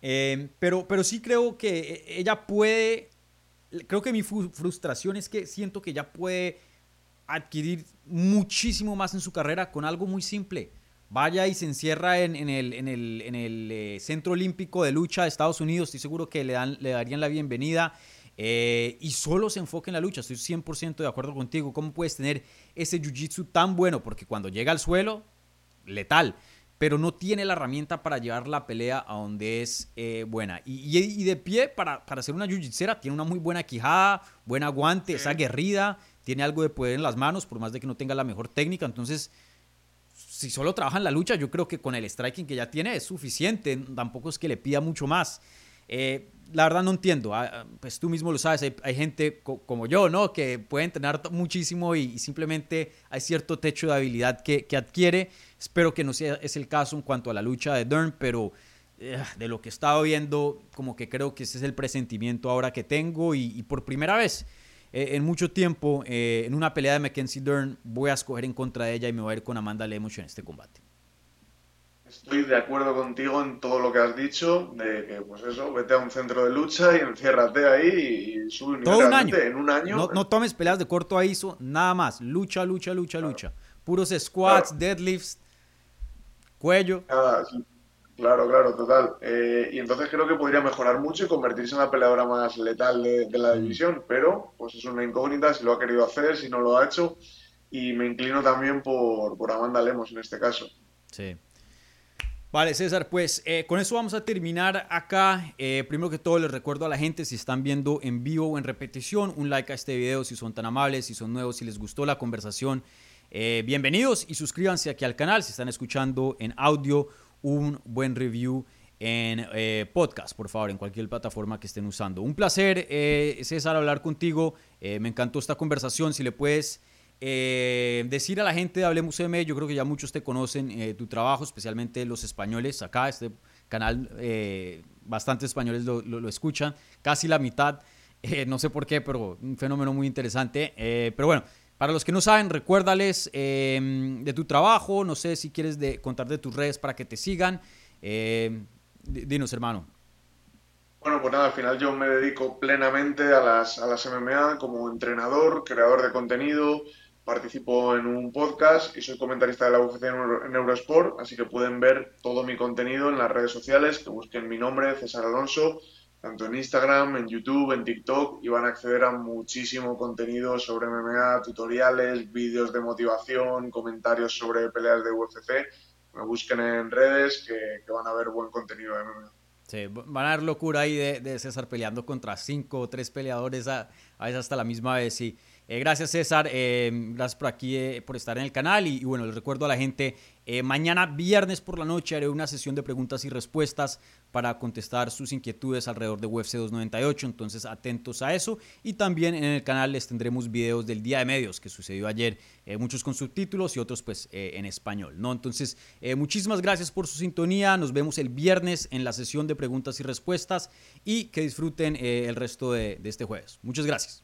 pero, pero sí creo que ella puede creo que mi frustración es que siento que ya puede adquirir muchísimo más en su carrera con algo muy simple. Vaya y se encierra en, el, eh, Centro Olímpico de Lucha de Estados Unidos. Estoy seguro que le, dan, le darían la bienvenida. Eh, y solo se enfoque en la lucha. Estoy 100% de acuerdo contigo. ¿Cómo puedes tener ese jiu-jitsu tan bueno? Porque cuando llega al suelo, letal pero no tiene la herramienta para llevar la pelea a donde es eh, buena. Y, de pie, para, para ser una jiu tiene una muy buena quijada, buen aguante, es aguerrida, tiene algo de poder en las manos, por más de que no tenga la mejor técnica. Entonces, si solo trabaja en la lucha, yo creo que con el striking que ya tiene es suficiente. Tampoco es que le pida mucho más. Eh, la verdad no entiendo, ah, ah, pues tú mismo lo sabes, hay, gente como yo, ¿no? Que puede entrenar muchísimo y, simplemente hay cierto techo de habilidad que, adquiere. Espero que no sea es el caso en cuanto a la lucha de Dern, pero eh, de lo que he estado viendo, como que creo que ese es el presentimiento ahora que tengo y, por primera vez eh, en mucho tiempo, eh, en una pelea de Mackenzie Dern, voy a escoger en contra de ella y me voy a ir con Amanda Lemos en este combate. Estoy de acuerdo contigo en todo lo que has dicho, de que, pues eso, vete a un centro de lucha y enciérrate ahí y sube Todo un año. En un año. No, tomes peleas de corto a ISO, nada más. Lucha, lucha, lucha, lucha. Puros squats, deadlifts, cuello. Claro, claro, total. Eh, y entonces creo que podría mejorar mucho y convertirse en la peleadora más letal de, la mm. división, pero pues es una incógnita si lo ha querido hacer, si no lo ha hecho. Y me inclino también por, por Amanda Lemos en este caso. Sí. Vale, César, pues eh, con eso vamos a terminar acá. Eh, primero que todo, les recuerdo a la gente, si están viendo en vivo o en repetición, un like a este video si son tan amables, si son nuevos, si les gustó la conversación. Eh, bienvenidos y suscríbanse aquí al canal si están escuchando en audio, un buen review en podcast, por favor, en cualquier plataforma que estén usando. Un placer, César, hablar contigo. me encantó esta conversación. Si le puedes eh, decir a la gente de Hablemos M, yo creo que ya muchos te conocen eh, tu trabajo, especialmente los españoles. Acá, este canal, eh, bastantes españoles lo, escuchan, casi la mitad. no sé por qué, pero un fenómeno muy interesante. pero bueno, para los que no saben, recuérdales de tu trabajo. No sé si quieres de, contar de tus redes para que te sigan. dinos, hermano. Bueno, pues nada, al final yo me dedico plenamente a las, a las MMA como entrenador, creador de contenido, participo en un podcast y soy comentarista de la UFC en Eurosport, así que pueden ver todo mi contenido en las redes sociales, que busquen mi nombre, César Alonso, tanto en Instagram, en YouTube, en TikTok, y van a acceder a muchísimo contenido sobre MMA, tutoriales, vídeos de motivación, comentarios sobre peleas de UFC. Me busquen en redes que, van a ver buen contenido de MMA. Sí, van a dar locura ahí de, César peleando contra cinco o tres peleadores a, veces hasta la misma vez. Sí. Eh, gracias César, eh, gracias por aquí, eh, por estar en el canal y, bueno, les recuerdo a la gente, mañana viernes por la noche haré una sesión de preguntas y respuestas para contestar sus inquietudes alrededor de UFC 298, entonces atentos a eso y también en el canal les tendremos videos del día de medios que sucedió ayer, muchos con subtítulos y otros pues en español, ¿no? Entonces, muchísimas gracias por su sintonía, nos vemos el viernes en la sesión de preguntas y respuestas y que disfruten el resto de este jueves. Muchas gracias.